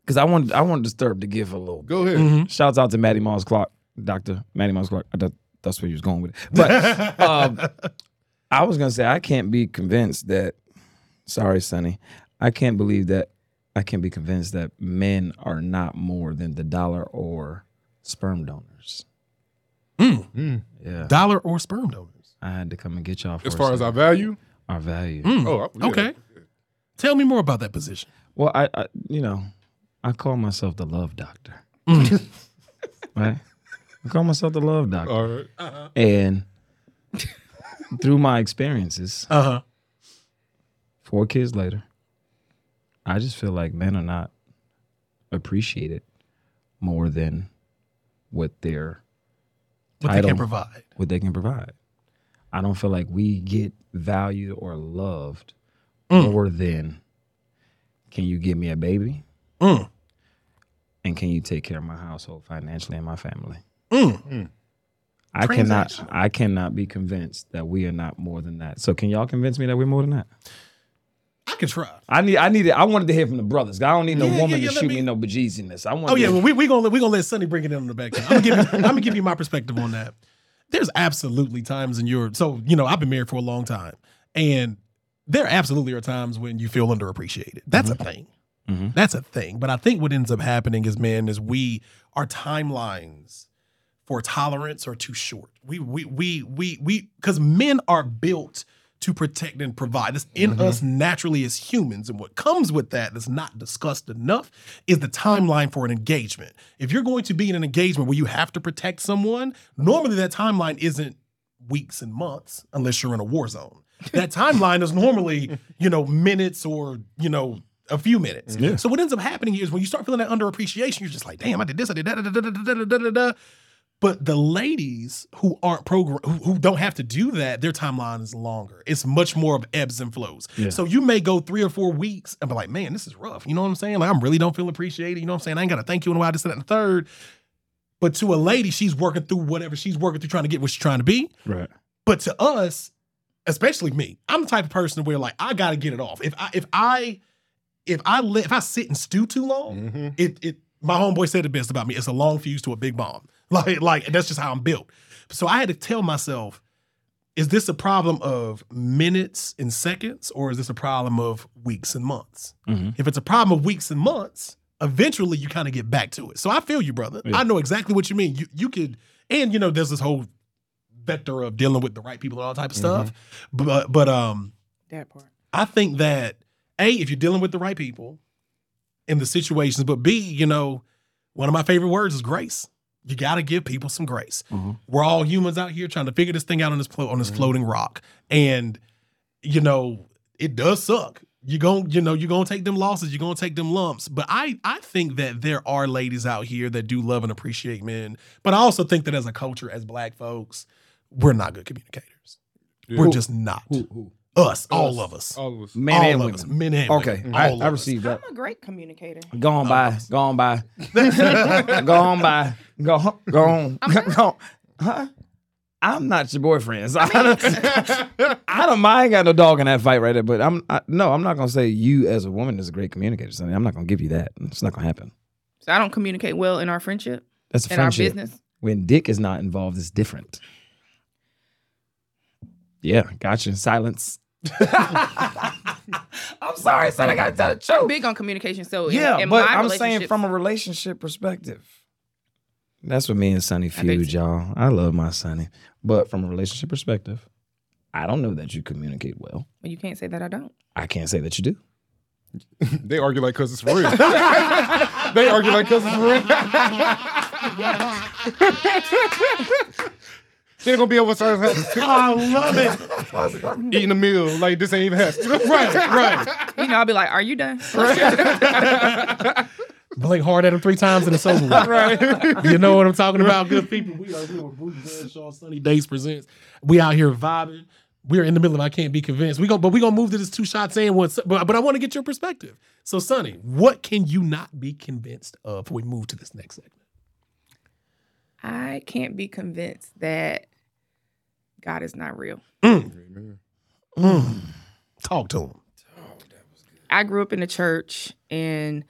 Because I wanted, I wanted Disturb to give a little. Go ahead. Mm-hmm. Shouts out to Maddie Moss Clark, Doctor Maddie Moss Clark. I thought that's where you was going with it. But um, I was gonna say I can't be convinced that. Sorry, Sunny. I can't believe that. I can't be convinced that men are not more than the dollar or sperm donors. Mm. Yeah, Dollar or sperm donors? I had to come and get y'all. For As a far as second. our value, our value. oh, yeah. Okay. Tell me more about that position. Well, I, I, you know, I call myself the love doctor. right? I call myself the love doctor. All right. And through my experiences, Uh huh. four kids later, I just feel like men are not appreciated more than what they're What they can provide. what they can provide. I don't feel like we get valued or loved more than can you give me a baby Mm. and can you take care of my household financially and my family. Mm. I cannot I cannot be convinced that we are not more than that. So can y'all convince me that we're more than that? I can try. I need I needed I wanted to hear from the brothers. I don't need no Yeah, woman yeah, yeah, to shoot me- me no bejesiness. I want Oh yeah, well, we we gonna we gonna let Sunny bring it in on the back. end. I'm gonna give you I'm gonna give you my perspective on that. There's absolutely times in your so you know I've been married for a long time, and there absolutely are times when you feel underappreciated. That's a thing. Mhm. That's a thing. But I think what ends up happening is man is we our timelines for tolerance are too short. We we we we we because men are built to protect and provide. It's in mm-hmm. us naturally as humans. And what comes with that that's not discussed enough is the timeline for an engagement. If you're going to be in an engagement where you have to protect someone, normally that timeline isn't weeks and months unless you're in a war zone. That timeline is normally, you know, minutes or, you know, a few minutes. Yeah. So what ends up happening is when you start feeling that underappreciation, you're just like, damn, I did this, I did that, da, da, da, But the ladies who aren't program who, who don't have to do that, their timeline is longer. It's much more of ebbs and flows. Yeah. So you may go three or four weeks and be like, man, this is rough. You know what I'm saying? Like, I'm really don't feel appreciated. You know what I'm saying? I ain't gotta thank you in a while, this that and the third. But to a lady, she's working through whatever she's working through trying to get what she's trying to be. Right. But to us, especially me, I'm the type of person where like I gotta get it off. If I if I if I let if I sit and stew too long, Mm-hmm. it it my homeboy said the best about me. It's a long fuse to a big bomb. Like like that's just how I'm built. So I had to tell myself, is this a problem of minutes and seconds, or is this a problem of weeks and months? Mhm. If it's a problem of weeks and months, eventually you kind of get back to it. So I feel you, brother. Yeah. I know exactly what you mean. You you could, and you know, there's this whole vector of dealing with the right people and all type of stuff. But but um, That part. I think that a if you're dealing with the right people in the situations, but b you know, one of my favorite words is grace. You got to give people some grace. Mhm. We're all humans out here trying to figure this thing out on this plo- on this floating rock, and you know it does suck. You gon' you know you're gonna take them losses. You're gonna take them lumps. But I I think that there are ladies out here that do love and appreciate men. But I also think that as a culture, as black folks, we're not good communicators. We're just not. Who, who? Us, all of us. All of us. Men all and of women. us, men and Okay, women. I, All I of received that. I'm a great communicator. Go on by. Go on by. go on by. Go on. Go on. Go on. Huh? I'm not your boyfriend. So I don't, I don't mind. Got no dog in that fight right there. But I'm I, no. I'm not gonna say you as a woman is a great communicator. Sunny. I'm not gonna give you that. It's not gonna happen. So I don't communicate well in our friendship, That's a in our business. When dick is not involved, it's different. Yeah, gotcha. Silence. I'm sorry, son. I gotta tell the truth. I'm Big on communication. So in- Yeah, in but my I'm saying from a relationship perspective. That's what me and Sunny feud, so. y'all. I love my Sunny. But from a relationship perspective, I don't know that you communicate well. Well, you can't say that I don't. I can't say that you do. They argue like cousins for real. they argue like cousins for real. They're gonna be over to I love it. eating a meal like this ain't even happening. right, right. You know, I'll be like, "Are you done?" Blink hard at him three times and it's over. right. You know what I'm talking about, good people. We are we are Bruce Bradshaw Sunny Days presents. We out here vibing. We're in the middle of I can't be convinced. We go, but we gonna move to this two shots in one. But, but I want to get your perspective. So, Sunny, what can you not be convinced of before we move to this next segment? I can't be convinced that God is not real. Mm. Mm. Talk to him. I grew up in the church and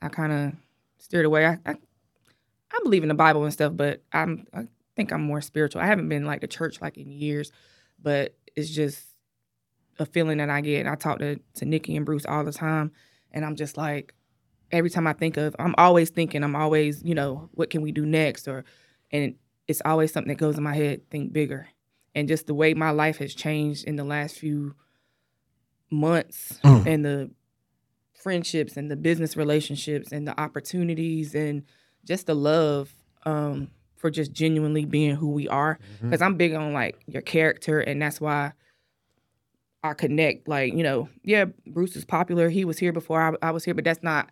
I kind of steered away. I, I I believe in the Bible and stuff, but I'm I think I'm more spiritual. I haven't been like to church like in years, but it's just a feeling that I get. And I talk to to Nikki and Bruce all the time, and I'm just like, every time I think of, I'm always thinking, I'm always, you know, what can we do next, or, and it's always something that goes in my head. Think bigger, and just the way my life has changed in the last few months Mm. and the friendships and the business relationships and the opportunities and just the love um, for just genuinely being who we are. Because I'm big on like your character, and that's why I connect. Like you know, yeah, Bruce is popular. He was here before I, I was here, but that's not.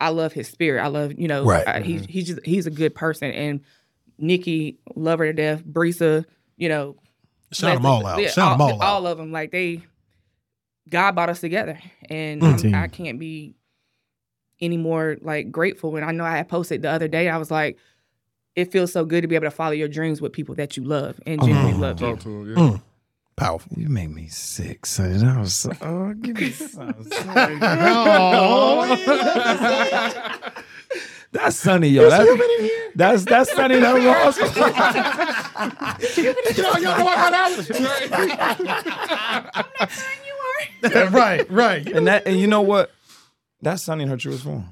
I love his spirit. I love you know. Right. I- he's he's just he's a good person, and Nikki love her to death. Brisa, you know, Shout them all out. yeah, Shout them all, out. All of them, like they, God brought us together, and Mm. I'm- I can't be any more like grateful. And I know I had posted the other day. I was like, it feels so good to be able to follow your dreams with people that you love and genuinely love you. Talk to him, yeah. Mm. Powerful. You make me sick, son. That was so, oh, give me some. That's Sunny, yo. That's, that's that's Sunny that Ross. Yo, yo, know what? I'm not saying you are. Yeah, right, right. and that and you know what? That's Sunny in her truest form.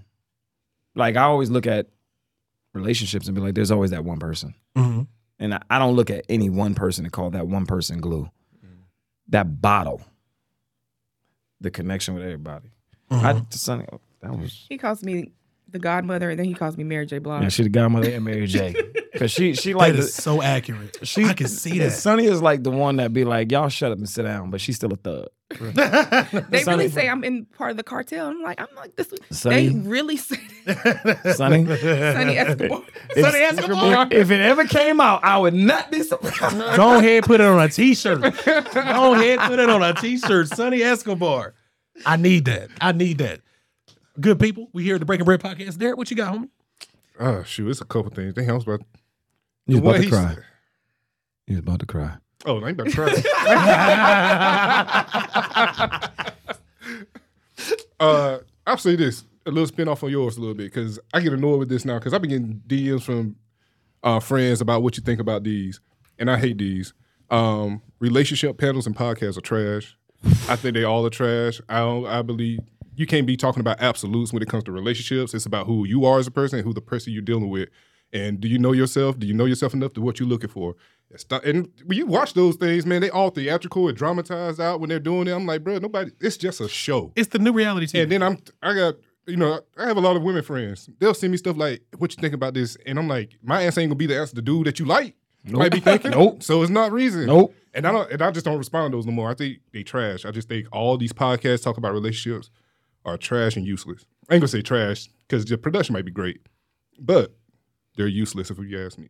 Like I always look at relationships and be like, there's always that one person. Mhm. And I, I don't look at any one person and call that one person glue. That bottle. The connection with everybody. I Sunny, oh, that was He calls me the godmother, and then he calls me Mary J. Blige. yeah, she the godmother and Mary J. Cause she she That like is the, so accurate. she I can see that. Sunny is like the one that be like, y'all shut up and sit down, but she's still a thug. They Sunny- really say I'm in part of the cartel. I'm like, I'm like this. Sunny- They really say that. Sunny. Sunny Escobar. If- Sunny Escobar. If, if it ever came out, I would not be surprised. Go ahead, put it on a t-shirt. Go ahead, put it on a t-shirt. Sunny Escobar. I need that. I need that. Good people, we here at the Breaking Bread podcast. Derek, what you got, homie? Oh shoot, it's a couple things. Damn, I was about. He's What about to cry. said- He's about to cry. Oh, I ain't about to try. uh, I'll say this a little spin off on yours a little bit because I get annoyed with this now because I've been getting DMs from uh, friends about what you think about these, and I hate these. Um, relationship panels and podcasts are trash. I think they all are trash. I don't, I believe you can't be talking about absolutes when it comes to relationships. It's about who you are as a person and who the person you're dealing with. And do you know yourself? Do you know yourself enough to what you're looking for? And when you watch those things, man, they all theatrical and dramatized out when they're doing it. I'm like, bro, nobody. It's just a show. It's the new reality TV. And then I'm, I got, you know, I have a lot of women friends. They'll send me stuff like, "What you think about this?" And I'm like, my answer ain't gonna be the answer. The dude that you like might be thinking. Nope. So it's not reason. Nope. And I don't. And I just don't respond to those no more. I think they trash. I just think all these podcasts talk about relationships are trash and useless. I ain't gonna say trash because the production might be great, but they're useless if you ask me.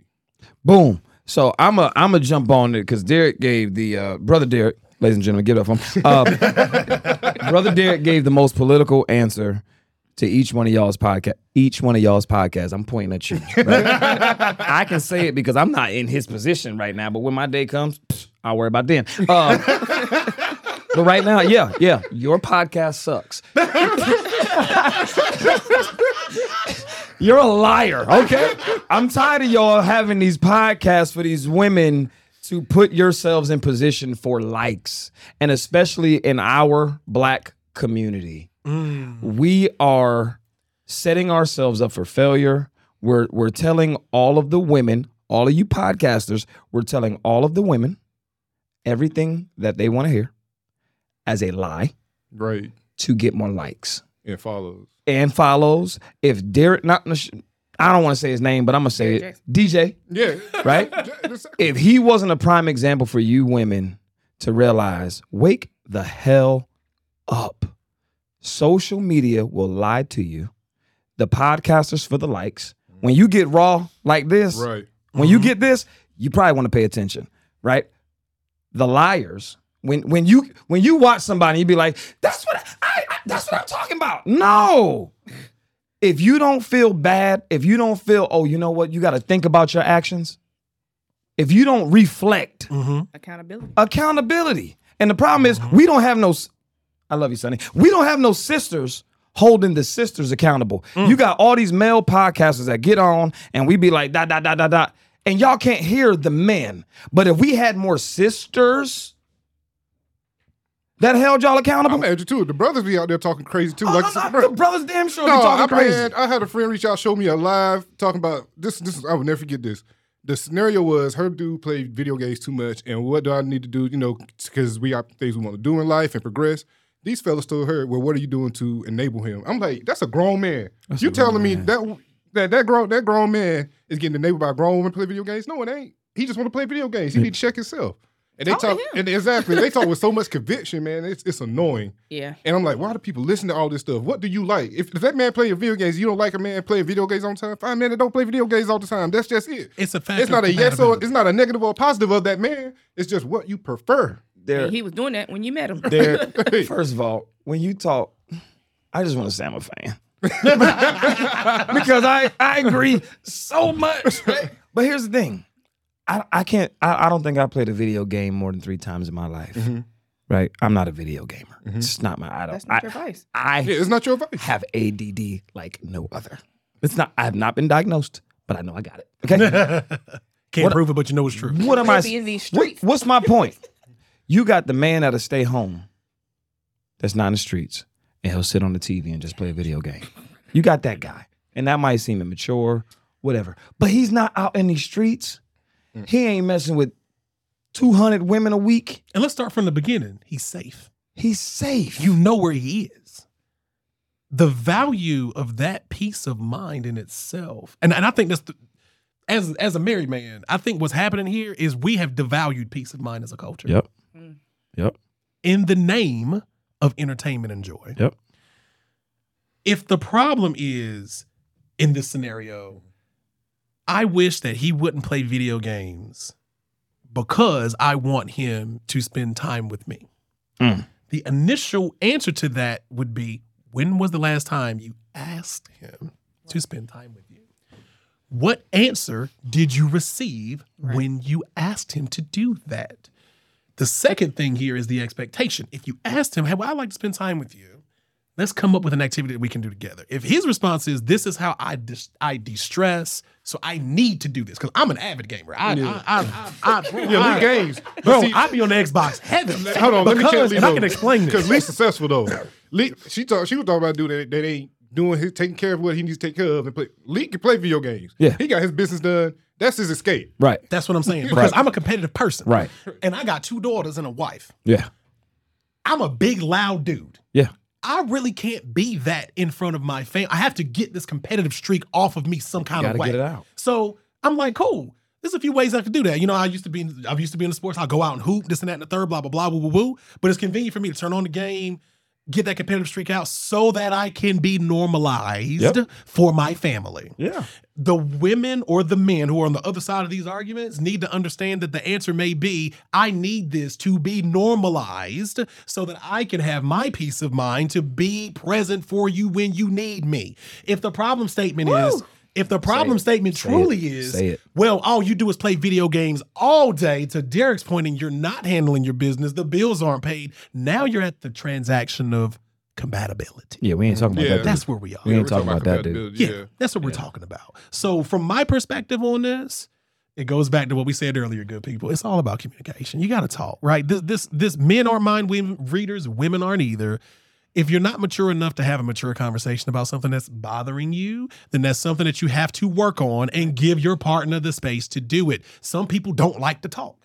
Boom. So I'm a I'm a jump on it because Derek gave the uh, brother Derek, ladies and gentlemen, get up uh, brother Derek gave the most political answer to each one of y'all's podcast. Each one of y'all's podcasts. I'm pointing at you. right? I can say it because I'm not in his position right now. But when my day comes, pfft, I'll worry about then. Uh, but right now, yeah, yeah, your podcast sucks. You're a liar, okay? I'm tired of y'all having these podcasts for these women to put yourselves in position for likes, and especially in our black community. Mm. We are setting ourselves up for failure. We're we're telling all of the women, all of you podcasters, we're telling all of the women everything that they want to hear as a lie Right. to get more likes And follows. and follows. If Derek, not I don't want to say his name, but I'm gonna say Derek it. DJ, Yeah. right? if he wasn't a prime example for you women to realize, wake the hell up. Social media will lie to you. The podcasters for the likes. When you get raw like this, right. when you mm-hmm. get this, you probably want to pay attention, right? The liars. When when you when you watch somebody, you be like, "That's what I, I that's what I'm talking about." No. If you don't feel bad, if you don't feel, oh, you know what, you got to think about your actions. If you don't reflect Mm-hmm. Accountability. accountability, and the problem is we don't have no. I love you, Sunny. We don't have no sisters holding the sisters accountable. You got all these male podcasters that get on and we be like dot dot dot dot dot, and y'all can't hear the men. But if we had more sisters that held y'all accountable, I'm mad at you too. The brothers be out there talking crazy too. Oh, like no, no, bro, the brothers damn sure No, be talking I, crazy. man, I had a friend reach out, show me a live talking about this. This is I will never forget this. The scenario was her dude played video games too much, and what do I need to do? You know, because we got things we want to do in life and progress. These fellas told her, "Well, what are you doing to enable him?" I'm like, "That's a grown man. you telling me that that that grown that grown man is getting enabled by a grown woman to play video games? No, it ain't. He just want to play video games. He need to check himself." And they Talk to talk, him. and exactly, they talk with so much conviction, man. It's it's annoying. Yeah. And I'm like, why do people listen to all this stuff? What do you like? If, if that man playing video games, you don't like a man playing video games all the time. Fine, man, that don't play video games all the time. That's just it. It's a fact. It's not a yes or it's not a negative or a positive of that man. It's just what you prefer. There, he was doing that when you met him. there. First of all, when you talk, I just want to say I'm a fan because I I agree so much. But here's the thing, I I can't. I, I don't think I played a video game more than three times in my life. Mm-hmm. Right? I'm not a video gamer. Mm-hmm. It's not my. I don't. That's not I, your vice. I Yeah, it's not your advice. have ADD like no other. It's not. I have not been diagnosed, but I know I got it. Okay. Can't What- prove it, but you know it's true. what am I? He'll be in these what- what's my point? You got the man that'll stay home. That's not in the streets, and he'll sit on the TV and just play a video game. You got that guy, and that might seem immature, whatever. But he's not out in these streets. He ain't messing with two hundred women a week. And let's start from the beginning. He's safe. He's safe. You know where he is. The value of that peace of mind in itself, and, and I think that's the, as as a married man, I think what's happening here is we have devalued peace of mind as a culture. Yep. Mm. Yep. in the name of entertainment and joy. Yep. If the problem is in this scenario, I wish that he wouldn't play video games because I want him to spend time with me. Mm. The initial answer to that would be when was the last time you asked him to spend time with you? What answer did you receive when you asked him to do that? The second thing here is the expectation. If you asked him, hey, well, I'd like to spend time with you, let's come up with an activity that we can do together. If his response is, this is how I dis- I de-stress, so I need to do this, because I'm an avid gamer. I, Yeah. I, I, I, I, Yeah, I- games. Bro, see- I be on the Xbox heaven. Hold on, let me check Lee. and I can explain this because this. Lee's successful though. Lee, she talk, she was talking about dude that, that ain't doing his taking care of what he needs to take care of and play. Lee can play video games. Yeah. he got his business done. That's his escape. Right. That's what I'm saying. Because Right. I'm a competitive person. Right. And I got two daughters and a wife. Yeah. I'm a big, loud dude. I really can't be that in front of my family. I have to get this competitive streak off of me some kind of way. get it out. So I'm like, cool. There's a few ways I could do that. You know, I used to be in, I used to be in the sports. I'll go out and hoop, this and that and the third, blah, blah, blah, woo, woo, woo. But it's convenient for me to turn on the game, get that competitive streak out so that I can be normalized Yep. for my family Yeah. the women or the men who are on the other side of these arguments need to understand that the answer may be I need this to be normalized so that I can have my peace of mind to be present for you when you need me. If the problem statement is, if the problem it. statement Say truly it. is, Say it. well, all you do is play video games all day, to Derek's point, and you're not handling your business, the bills aren't paid. Now you're at the transaction of compatibility. Yeah, we ain't talking about Yeah. that. That's where we are. We ain't we're talking about that, dude. compatibility, Yeah, that's what we're talking about. So, from my perspective on this, it goes back to what we said earlier, good people. It's all about communication. You got to talk, right? This, this, this. Men aren't mind women readers. Women aren't either. If you're not mature enough to have a mature conversation about something that's bothering you, then that's something that you have to work on and give your partner the space to do it. Some people don't like to talk.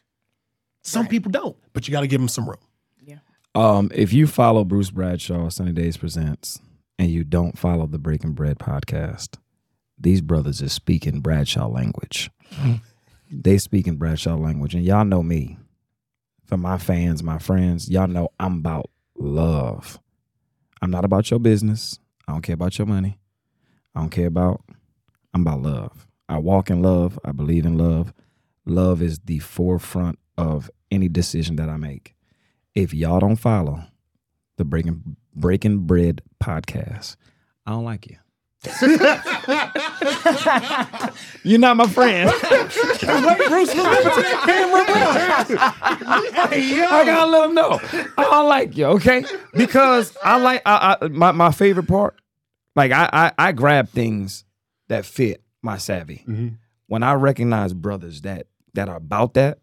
Some people don't, but you got to give them some room. Um, if you follow Bruce Bradshaw, Sunny Days Presents, and you don't follow the Breaking Bread podcast, these brothers is speaking Bradshaw language. they speaking Bradshaw language, and y'all know me. For my fans, my friends, y'all know I'm about love. I'm not about your business. I don't care about your money. I don't care about. I'm about love. I walk in love. I believe in love. Love is the forefront of any decision that I make if y'all don't follow the Breaking Breaking Bread podcast, I don't like you. You're not my friend. Bruce, look over to that camera, bro. I gotta let him know. I don't like you, okay? Because I like I, I my my favorite part. Like I, I I grab things that fit my savvy. When I recognize brothers that that are about that,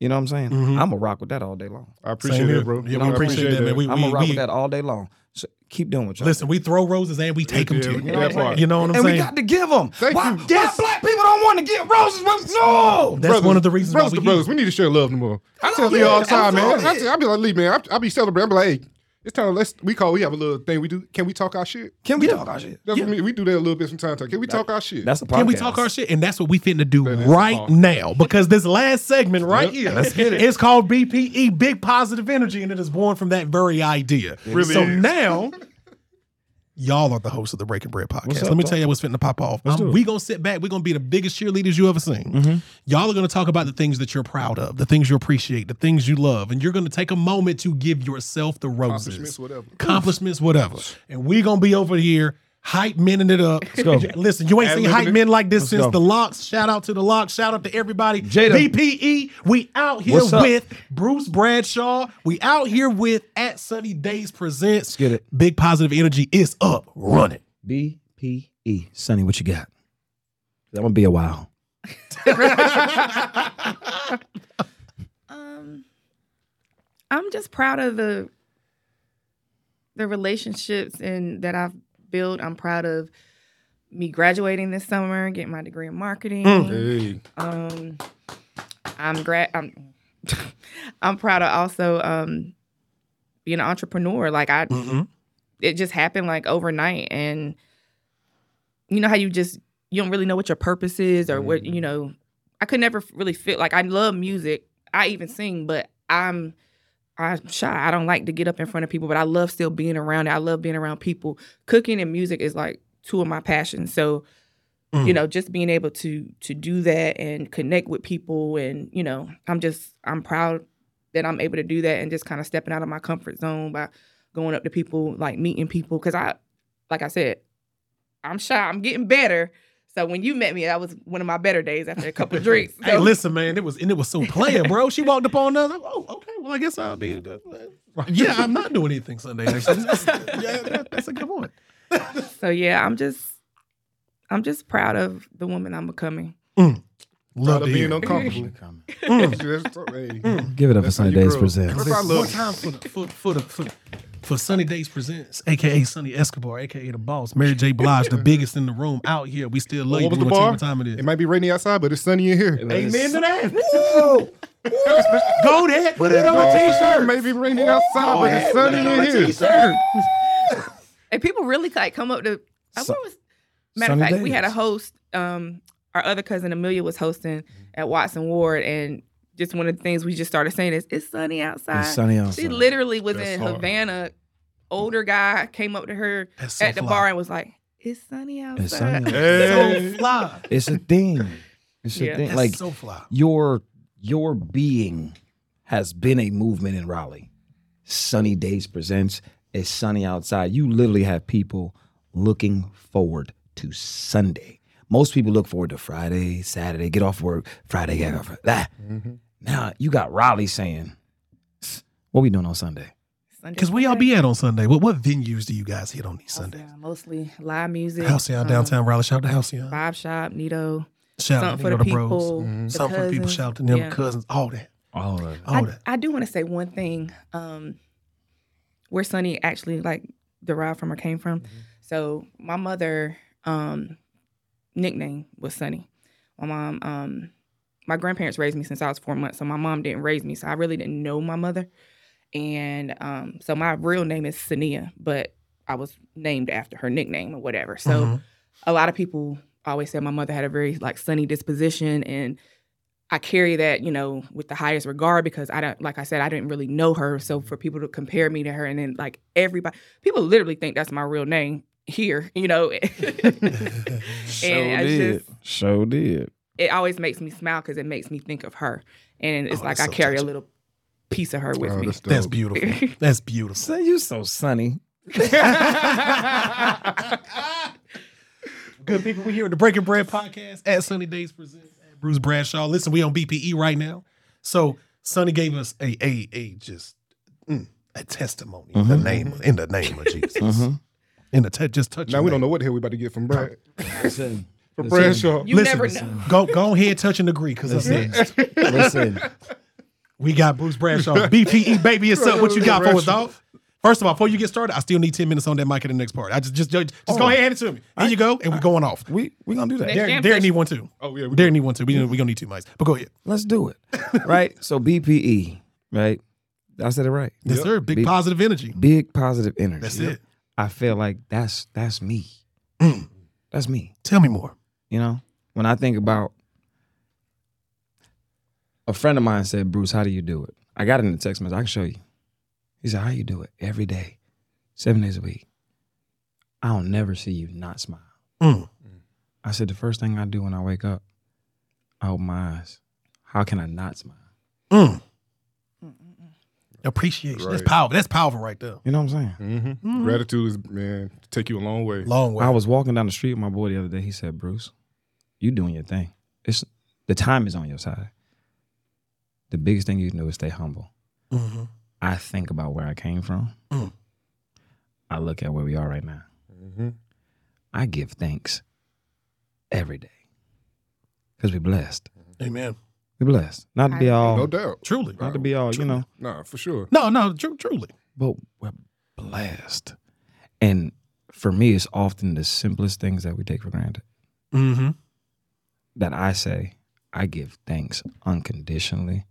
you know what I'm saying? Mhm. I'm gonna rock with that all day long. I appreciate Same here. bro. Yeah, I we appreciate that, man. We, I'm we, gonna rock we- with that all day long. So keep doing what y'all. Listen, we throw roses and we take them Yeah, too. we- that. You know what I'm saying? and we got to give them. Thank why, you. why Yes. black people don't want to give roses? No. That's one of the reasons brothers why to we brothers. We need to share love no more. I tell you all the time, man. I, I be like Lee, man. I, I be celebrating. I be like, hey, it's time. Let's we call. We have a little thing we do. Can we talk our shit? Can we talk our shit? That's what we, we do that a little bit from time to time. Can we talk our shit? That's a podcast. Can we talk our shit? And that's what we finna do That is right now. Because this last segment right Yep. here, Let's get it. it's called BPE, Big Positive Energy, and it is born from that very idea. really so is. now, y'all are the hosts of the Breaking Bread podcast. up, Let me dog? tell you what's fitting to pop off. Um, we gonna sit back. We're gonna be the biggest cheerleaders you ever seen. Y'all are gonna talk about the things that you're proud of, the things you appreciate, the things you love, and you're gonna take a moment to give yourself the accomplishments, roses whatever. accomplishments, whatever. And we gonna be over here hype menning it up. go. Listen, you ain't seen hype men like this Let's since go. the locks. Shout out to the locks. Shout out to everybody. Jada. BPE. We out here What's up? with Bruce Bradshaw. We out here with at Sunny Days Presents. get it. Big positive energy is up. Run it. BPE. Sunny, what you got? I'm gonna be a while. Um, I'm just proud of the the relationships and that I've built. I'm proud of me graduating this summer, getting my degree in marketing. Hey, Um, I'm grad. I'm I'm proud of also um being an entrepreneur. Like I, it just happened like overnight, and you know how you just you don't really know what your purpose is or what you know. I could never really feel like I love music. I even sing, but I'm I'm shy. I don't like to get up in front of people, but I love still being around it. I love being around people. Cooking and music is like two of my passions. So, you mm. know, just being able to to do that and connect with people and, you know, I'm just I'm proud that I'm able to do that and just kind of stepping out of my comfort zone by going up to people, like meeting people cuz I like I said, I'm shy. I'm getting better. So when you met me, that was one of my better days after a couple of drinks. Hey, listen, man, it was and it was so player, bro. She walked up on us. Oh, okay. Well, I guess I'll be. Yeah, I'm not doing anything Sunday. Actually, yeah, that's a good point. So yeah, I'm just I'm just proud of the woman I'm becoming. Love Proud to of being hear. uncomfortable. Mm. That's- hey, Give it up for That's how Sunny Days grow. Presents. That's how I One time for the for, for the for, for Sunny Days Presents, aka Sunny Escobar, aka the boss, Mary J. Blige, the biggest in the room out here. We still love What was you. the We gonna tell you bar? What time it is? It might be rainy outside, but it's sunny in here. Amen to that. Go there. Put it on a It t-shirt. may be raining outside, but it's sunny in here. T-shirt. And people really like come up to I Su- what was matter of Sunny fact, we had a host, um, our other cousin Amelia was hosting at Watts & Ward and just one of the things we just started saying is it's sunny outside. It's sunny outside. She literally was That's in hard. Havana, older guy came up to her That's so at the fly. bar and was like, It's sunny outside. It's sunny outside. Hey. So fly. It's a thing. It's Yeah. a thing. That's Like so fly. your your being has been a movement in Raleigh. Sunny Days presents It's Sunny Outside. You literally have people looking forward to Sunday. Most people look forward to Friday, Saturday, get off work, Friday, get off. Ah. Now you got Raleigh saying, "What we doing on Sunday?" Sunday Because we all be at on Sunday. What what venues do you guys hit on these Sundays? Yeah, mostly live music. Halcyon um, downtown Raleigh. Shout out to Halcyon. Vibe Shop, Nito. Shout out to for you the know, the bros. people. the Something for the people. Shout out to them Yeah. cousins. All that. All right. All I, that. I do want to say one thing. Um, where Sunny actually like derived from or came from. Mm-hmm. So my mother um, nickname was Sunny. My mom, um, my grandparents raised me since I was four months, so my mom didn't raise me, so I really didn't know my mother. And um, so my real name is Sania, but I was named after her nickname or whatever. So Mhm. a lot of people always say my mother had a very like sunny disposition and I carry that, you know, with the highest regard because I don't like I said, I didn't really know her. So for people to compare me to her and then like everybody people literally think that's my real name here, you know. Sure it's did. just- Sure did. It always makes me smile because it makes me think of her. And it's Oh, like I so carry touching. a little piece of her with Oh, me. that's dope. That's beautiful. That's beautiful. So you so sunny. Good people, we here at the Breaking Bread podcast at Sunny Days Presents at Bruce Bradshaw. Listen, we on BPE right now. So Sunny gave us a a a just mm, a testimony in the name in the name of Jesus. Mhm. In the te- just touch. Now your we don't know what the hell we about to get from Brad. Listen, From Listen. Bradshaw. You Listen, never listen. know. Go go ahead, touch and agree, because Listen. listen. we got Bruce Bradshaw. BPE baby, it's up. What you got for us, dog? First of all, before you get started, I still need 10 minutes on that mic at the next part. I just just just, just go ahead and hand it to me. Here you go, and we're going off. We we gonna do that. Next Derek, jam Derek session. need one too. Oh yeah, we Derek need one too. We we gonna need two mics. But go ahead. Let's do it. right? So BPE, right? I said it right. Yes, Yep. sir. Big Big- positive energy. Big positive energy. That's it. I feel like that's that's me. Mm. That's me. Tell me more. You know, when I think about a friend of mine said, Bruce, how do you do it? I got it in the text message. I can show you. He said, How you do it? Every day, seven days a week. I'll never see you not smile. Mm. I said, the first thing I do when I wake up, I open my eyes. How can I not smile? Mm. Appreciation. That's Right. powerful. That's powerful right there. You know what I'm saying? hmm Gratitude is man take you a long way. Long way. I was walking down the street with my boy the other day. He said, Bruce, you doing your thing. It's the time is on your side. The biggest thing you can do is stay humble. hmm I think about where I came from. Mm. I look at where we are right now. hmm I give thanks every day because we're blessed. Amen. We're blessed. Not to be all, No doubt. Truly. not to be all, you know, Nah, for sure. No, no, tru- truly. but we're blessed. And for me, it's often the simplest things that we take for granted Mm-hmm. That I say, I give thanks unconditionally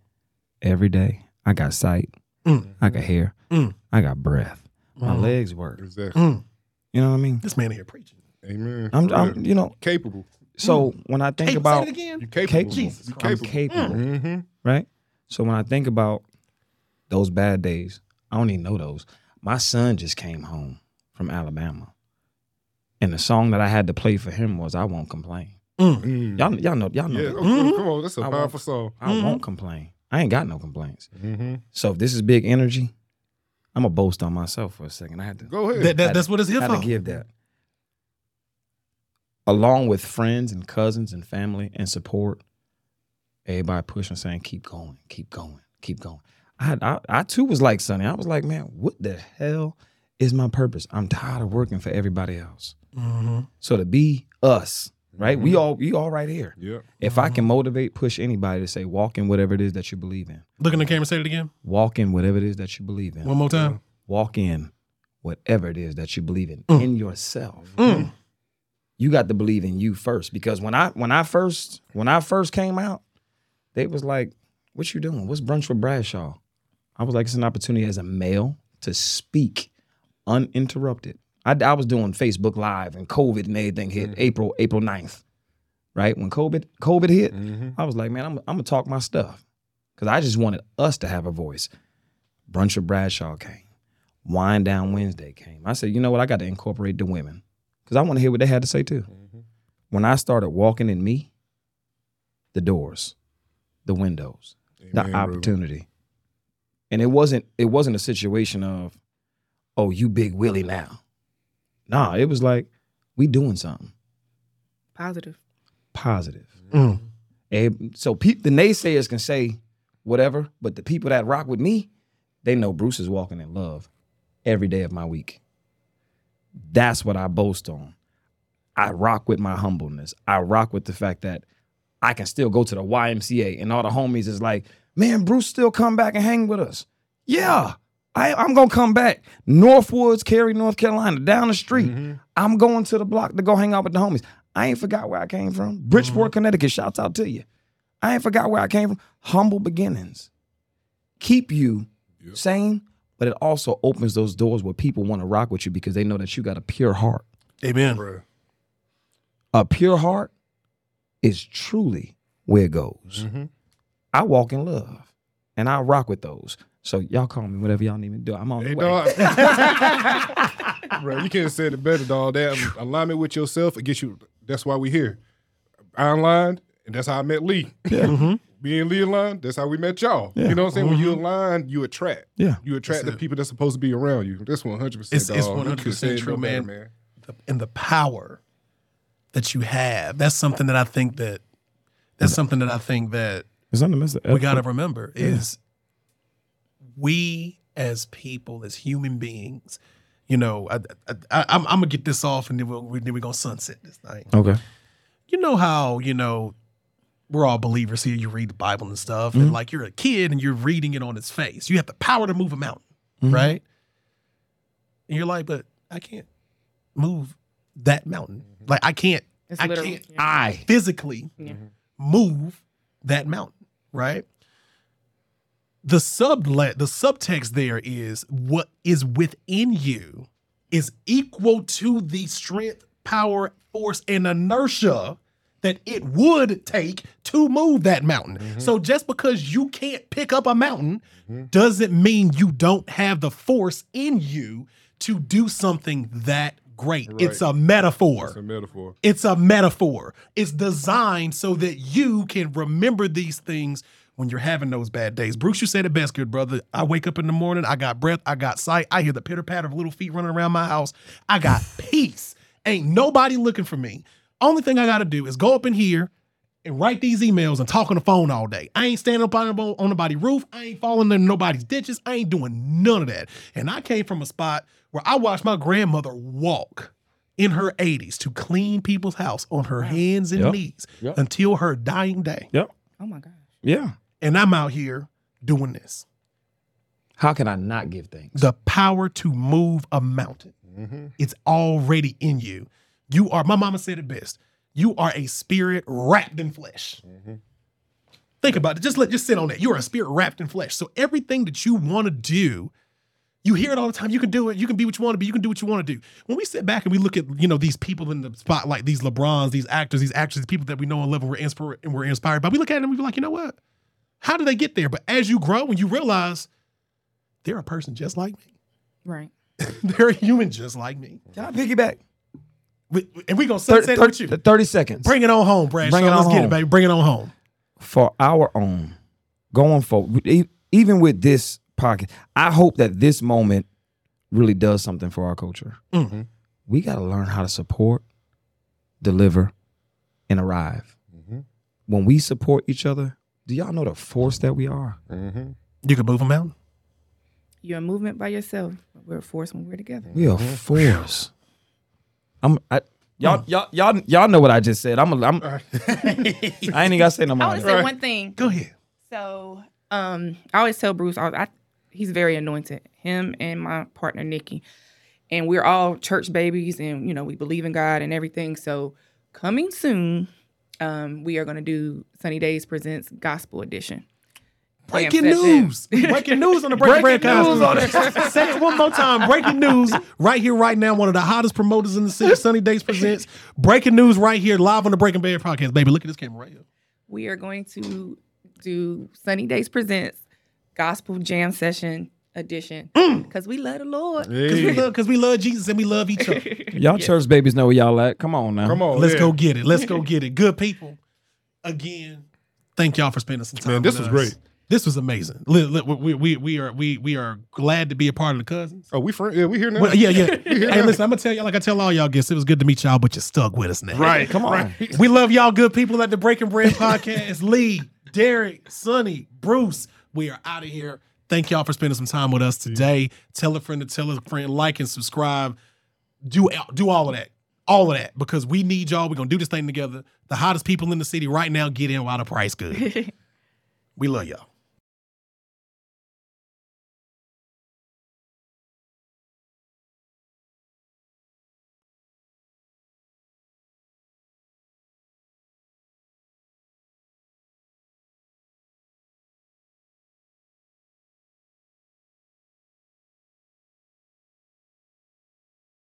every day. I got sight. Mm. I got hair. Mm. I got breath. My Mhm. legs work. Exactly. Mm. You know what I mean? This man here preaching. Amen. I'm, I'm you know, capable. so when I think Hey, about it again. You capable. capable, Jesus You I'm capable. capable, Mm-hmm. right? So when I think about those bad days, I don't even know those. My son just came home from Alabama. And the song that I had to play for him was I Won't Complain. Mm. Y'all, y'all know, y'all know. Yeah, that. okay, come on, that's a I powerful song. I won't complain. I ain't got no complaints. Mm-hmm. So if this is big energy, I'm gonna boast on myself for a second. I had to Go ahead. That, that, Had- that's what it's here for. I had for. to give that. Along with friends and cousins and family and support, everybody pushing, saying, "Keep going, keep going, keep going." I I, I too was like Sunny. I was like, "Man, what the hell is my purpose? I'm tired of working for everybody else." Mm-hmm. So to be us, right? We all, we all right here. yeah. If I can motivate, push anybody to say, "Walk in whatever it is that you believe in. Look in the camera, say it again. Walk in whatever it is that you believe in." One more time. walk in whatever it is that you believe in Mm. in yourself Mm. you got to believe in you first because when i when i first when i first came out they was like what you doing what's brunch with bradshaw i was like it's an opportunity as a male to speak uninterrupted i, I was doing facebook live and covid and everything hit april april 9th right when covid covid hit Mm-hmm. I was like, man, I'm, I'm gonna talk my stuff because I just wanted us to have a voice. Brunch with Bradshaw came, Wind Down Wednesday came. I said, you know what? I got to incorporate the women because I want to hear what they had to say too. When I started walking in me, the doors, the windows, the Amen, brother. opportunity, and it wasn't it wasn't a situation of, oh, you big Willie now. Nah, it was like we doing something Positive. positive. Mm. And so pe- the naysayers can say whatever, but the people that rock with me, they know Bruce is walking in love every day of my week. That's what I boast on. I rock with my humbleness. I rock with the fact that I can still go to the YMCA and all the homies is like, man, Bruce still come back and hang with us. Yeah, I, I'm gonna come back. Northwoods, Cary, North Carolina, down the street. Mm-hmm. I'm going to the block to go hang out with the homies. I ain't forgot where I came from. Mm-hmm. Bridgeport, Connecticut. Shouts out to you. I ain't forgot where I came from. Humble beginnings. Keep you sane, but it also opens those doors where people want to rock with you because they know that you got a pure heart. Amen. Bruh. A pure heart is truly where it goes. Mm-hmm. I walk in love and I rock with those. So y'all call me whatever y'all need me to do. I'm on Hey, the way. dog. Bro, you can't say it better, dog. That alignment with yourself, it gets you. That's why we here. I aligned, and that's how I met Lee. Mm-hmm. Me and Lee aligned. That's how we met y'all. Yeah. You know what I'm saying? When you mm-hmm. align, you attract. Yeah. You attract That's the it. people that's supposed to be around you. That's 100. percent It's- it's 100% true, man. The- and the power that you have. That's something that I think that that's something that I think that the mess- we got to remember is we as people, as human beings, you know, I, I, I, I'm, I'm gonna get this off, and then we'll, then we're gonna sunset this thing. Okay. You know how you know we're all believers here. You read the Bible and stuff, Mm-hmm. and like you're a kid and you're reading it on its face. You have the power to move a mountain, Mm-hmm. right? And you're like, but I can't move that mountain. Like I can't. It's I literal. can't Yeah. I. physically Yeah. move that mountain, right? The sublet, the subtext there is what is within you is equal to the strength, power, force, and inertia that it would take to move that mountain. Mm-hmm. So just because you can't pick up a mountain mm-hmm. doesn't mean you don't have the force in you to do something that great. It's a metaphor. It's a metaphor. It's a metaphor. It's designed so that you can remember these things when you're having those bad days. Bruce, you said it best, good brother. I wake up in the morning, I got breath, I got sight, I hear the pitter patter of little feet running around my house. I got peace. Ain't nobody looking for me. Only thing I got to do is go up in here and write these emails and talk on the phone all day. I ain't standing up on, on nobody's roof. I ain't falling in nobody's ditches. I ain't doing none of that. And I came from a spot where I watched my grandmother walk in her 80s to clean people's house on her hands and Yep. knees Yep. until her dying day. Yep. Oh my gosh. Yeah. And I'm out here doing this. How can I not give thanks? The power to move a mountain. Mm-hmm. It's already in you. You are, my mama said it best. You are a spirit wrapped in flesh. Mm-hmm. Think about it. Just let just sit on that. You are a spirit wrapped in flesh. So everything that you want to do, you hear it all the time. You can do it. You can be what you want to be. You can do what you want to do. When we sit back and we look at you know these people in the spotlight, these LeBrons, these actors, these actors, people that we know and love and we're inspired and we're inspired by. We look at them and we be like, you know what? How did they get there? But as you grow and you realize they're a person just like me. Right. they're a human just like me. Can I piggyback? We- and we gonna 30, sunset with you. 30 seconds. Bring it on home, Brad. Bring it Let's on get home. it, baby. Bring it on home. for our own going forward, even with this pocket, I hope that this moment really does something for our culture. Mm-hmm. We got to learn how to support, deliver, and arrive. Mm-hmm. When we support each other, do y'all know the force that we are? You can move a mountain. You're a movement by yourself. We're a force when we're together. We are a force. I'm. I, y'all, y'all, y'all, y'all know what I just said. I'm. A, I'm. I ain't even gotta say no more. I more. want to say one thing. Go ahead. So, um, I always tell Bruce, I, I, he's very anointed. Him and my partner Nikki, and we're all church babies, and you know we believe in God and everything. So, coming soon, um, we are going to do Sunny Days presents Gospel Edition. Breaking news. Breaking news on the Breaking, Bread Cosby. Say it one more time. Breaking news right here, right now. One of the hottest promoters in the city, Sunny Days Presents. Breaking news right here, live on the Breaking Bad podcast. Baby, look at this camera right here. We are going to do Sunny Days presents Gospel Jam Session Edition mm. because we love the Lord. Because we, love- 'cause we love Jesus and we love each other. Y'all church babies know where y'all at. Come on now. Come on, Let's yeah. go get it. Let's go get it. Good people. Again, thank y'all for spending some time. Man, this with was us. great. This was amazing. Li- li- We, we, we are we we are glad to be a part of the cousins. Oh, we friend. Yeah, we here now. Well, yeah, yeah. hey, listen, I'm gonna tell y'all like I tell all y'all guests. It was good to meet y'all, but you stuck with us now. Right. Come on. Right. We love y'all, good people at the Breaking Bread podcast. Lee, Derek, Sunny, Bruce. We are out of here. Thank y'all for spending some time with us today. Tell a friend to tell a friend, like and subscribe. Do do all of that. All of that. Because we need y'all. We're gonna do this thing together. The hottest people in the city right now get in while the price good. we love y'all.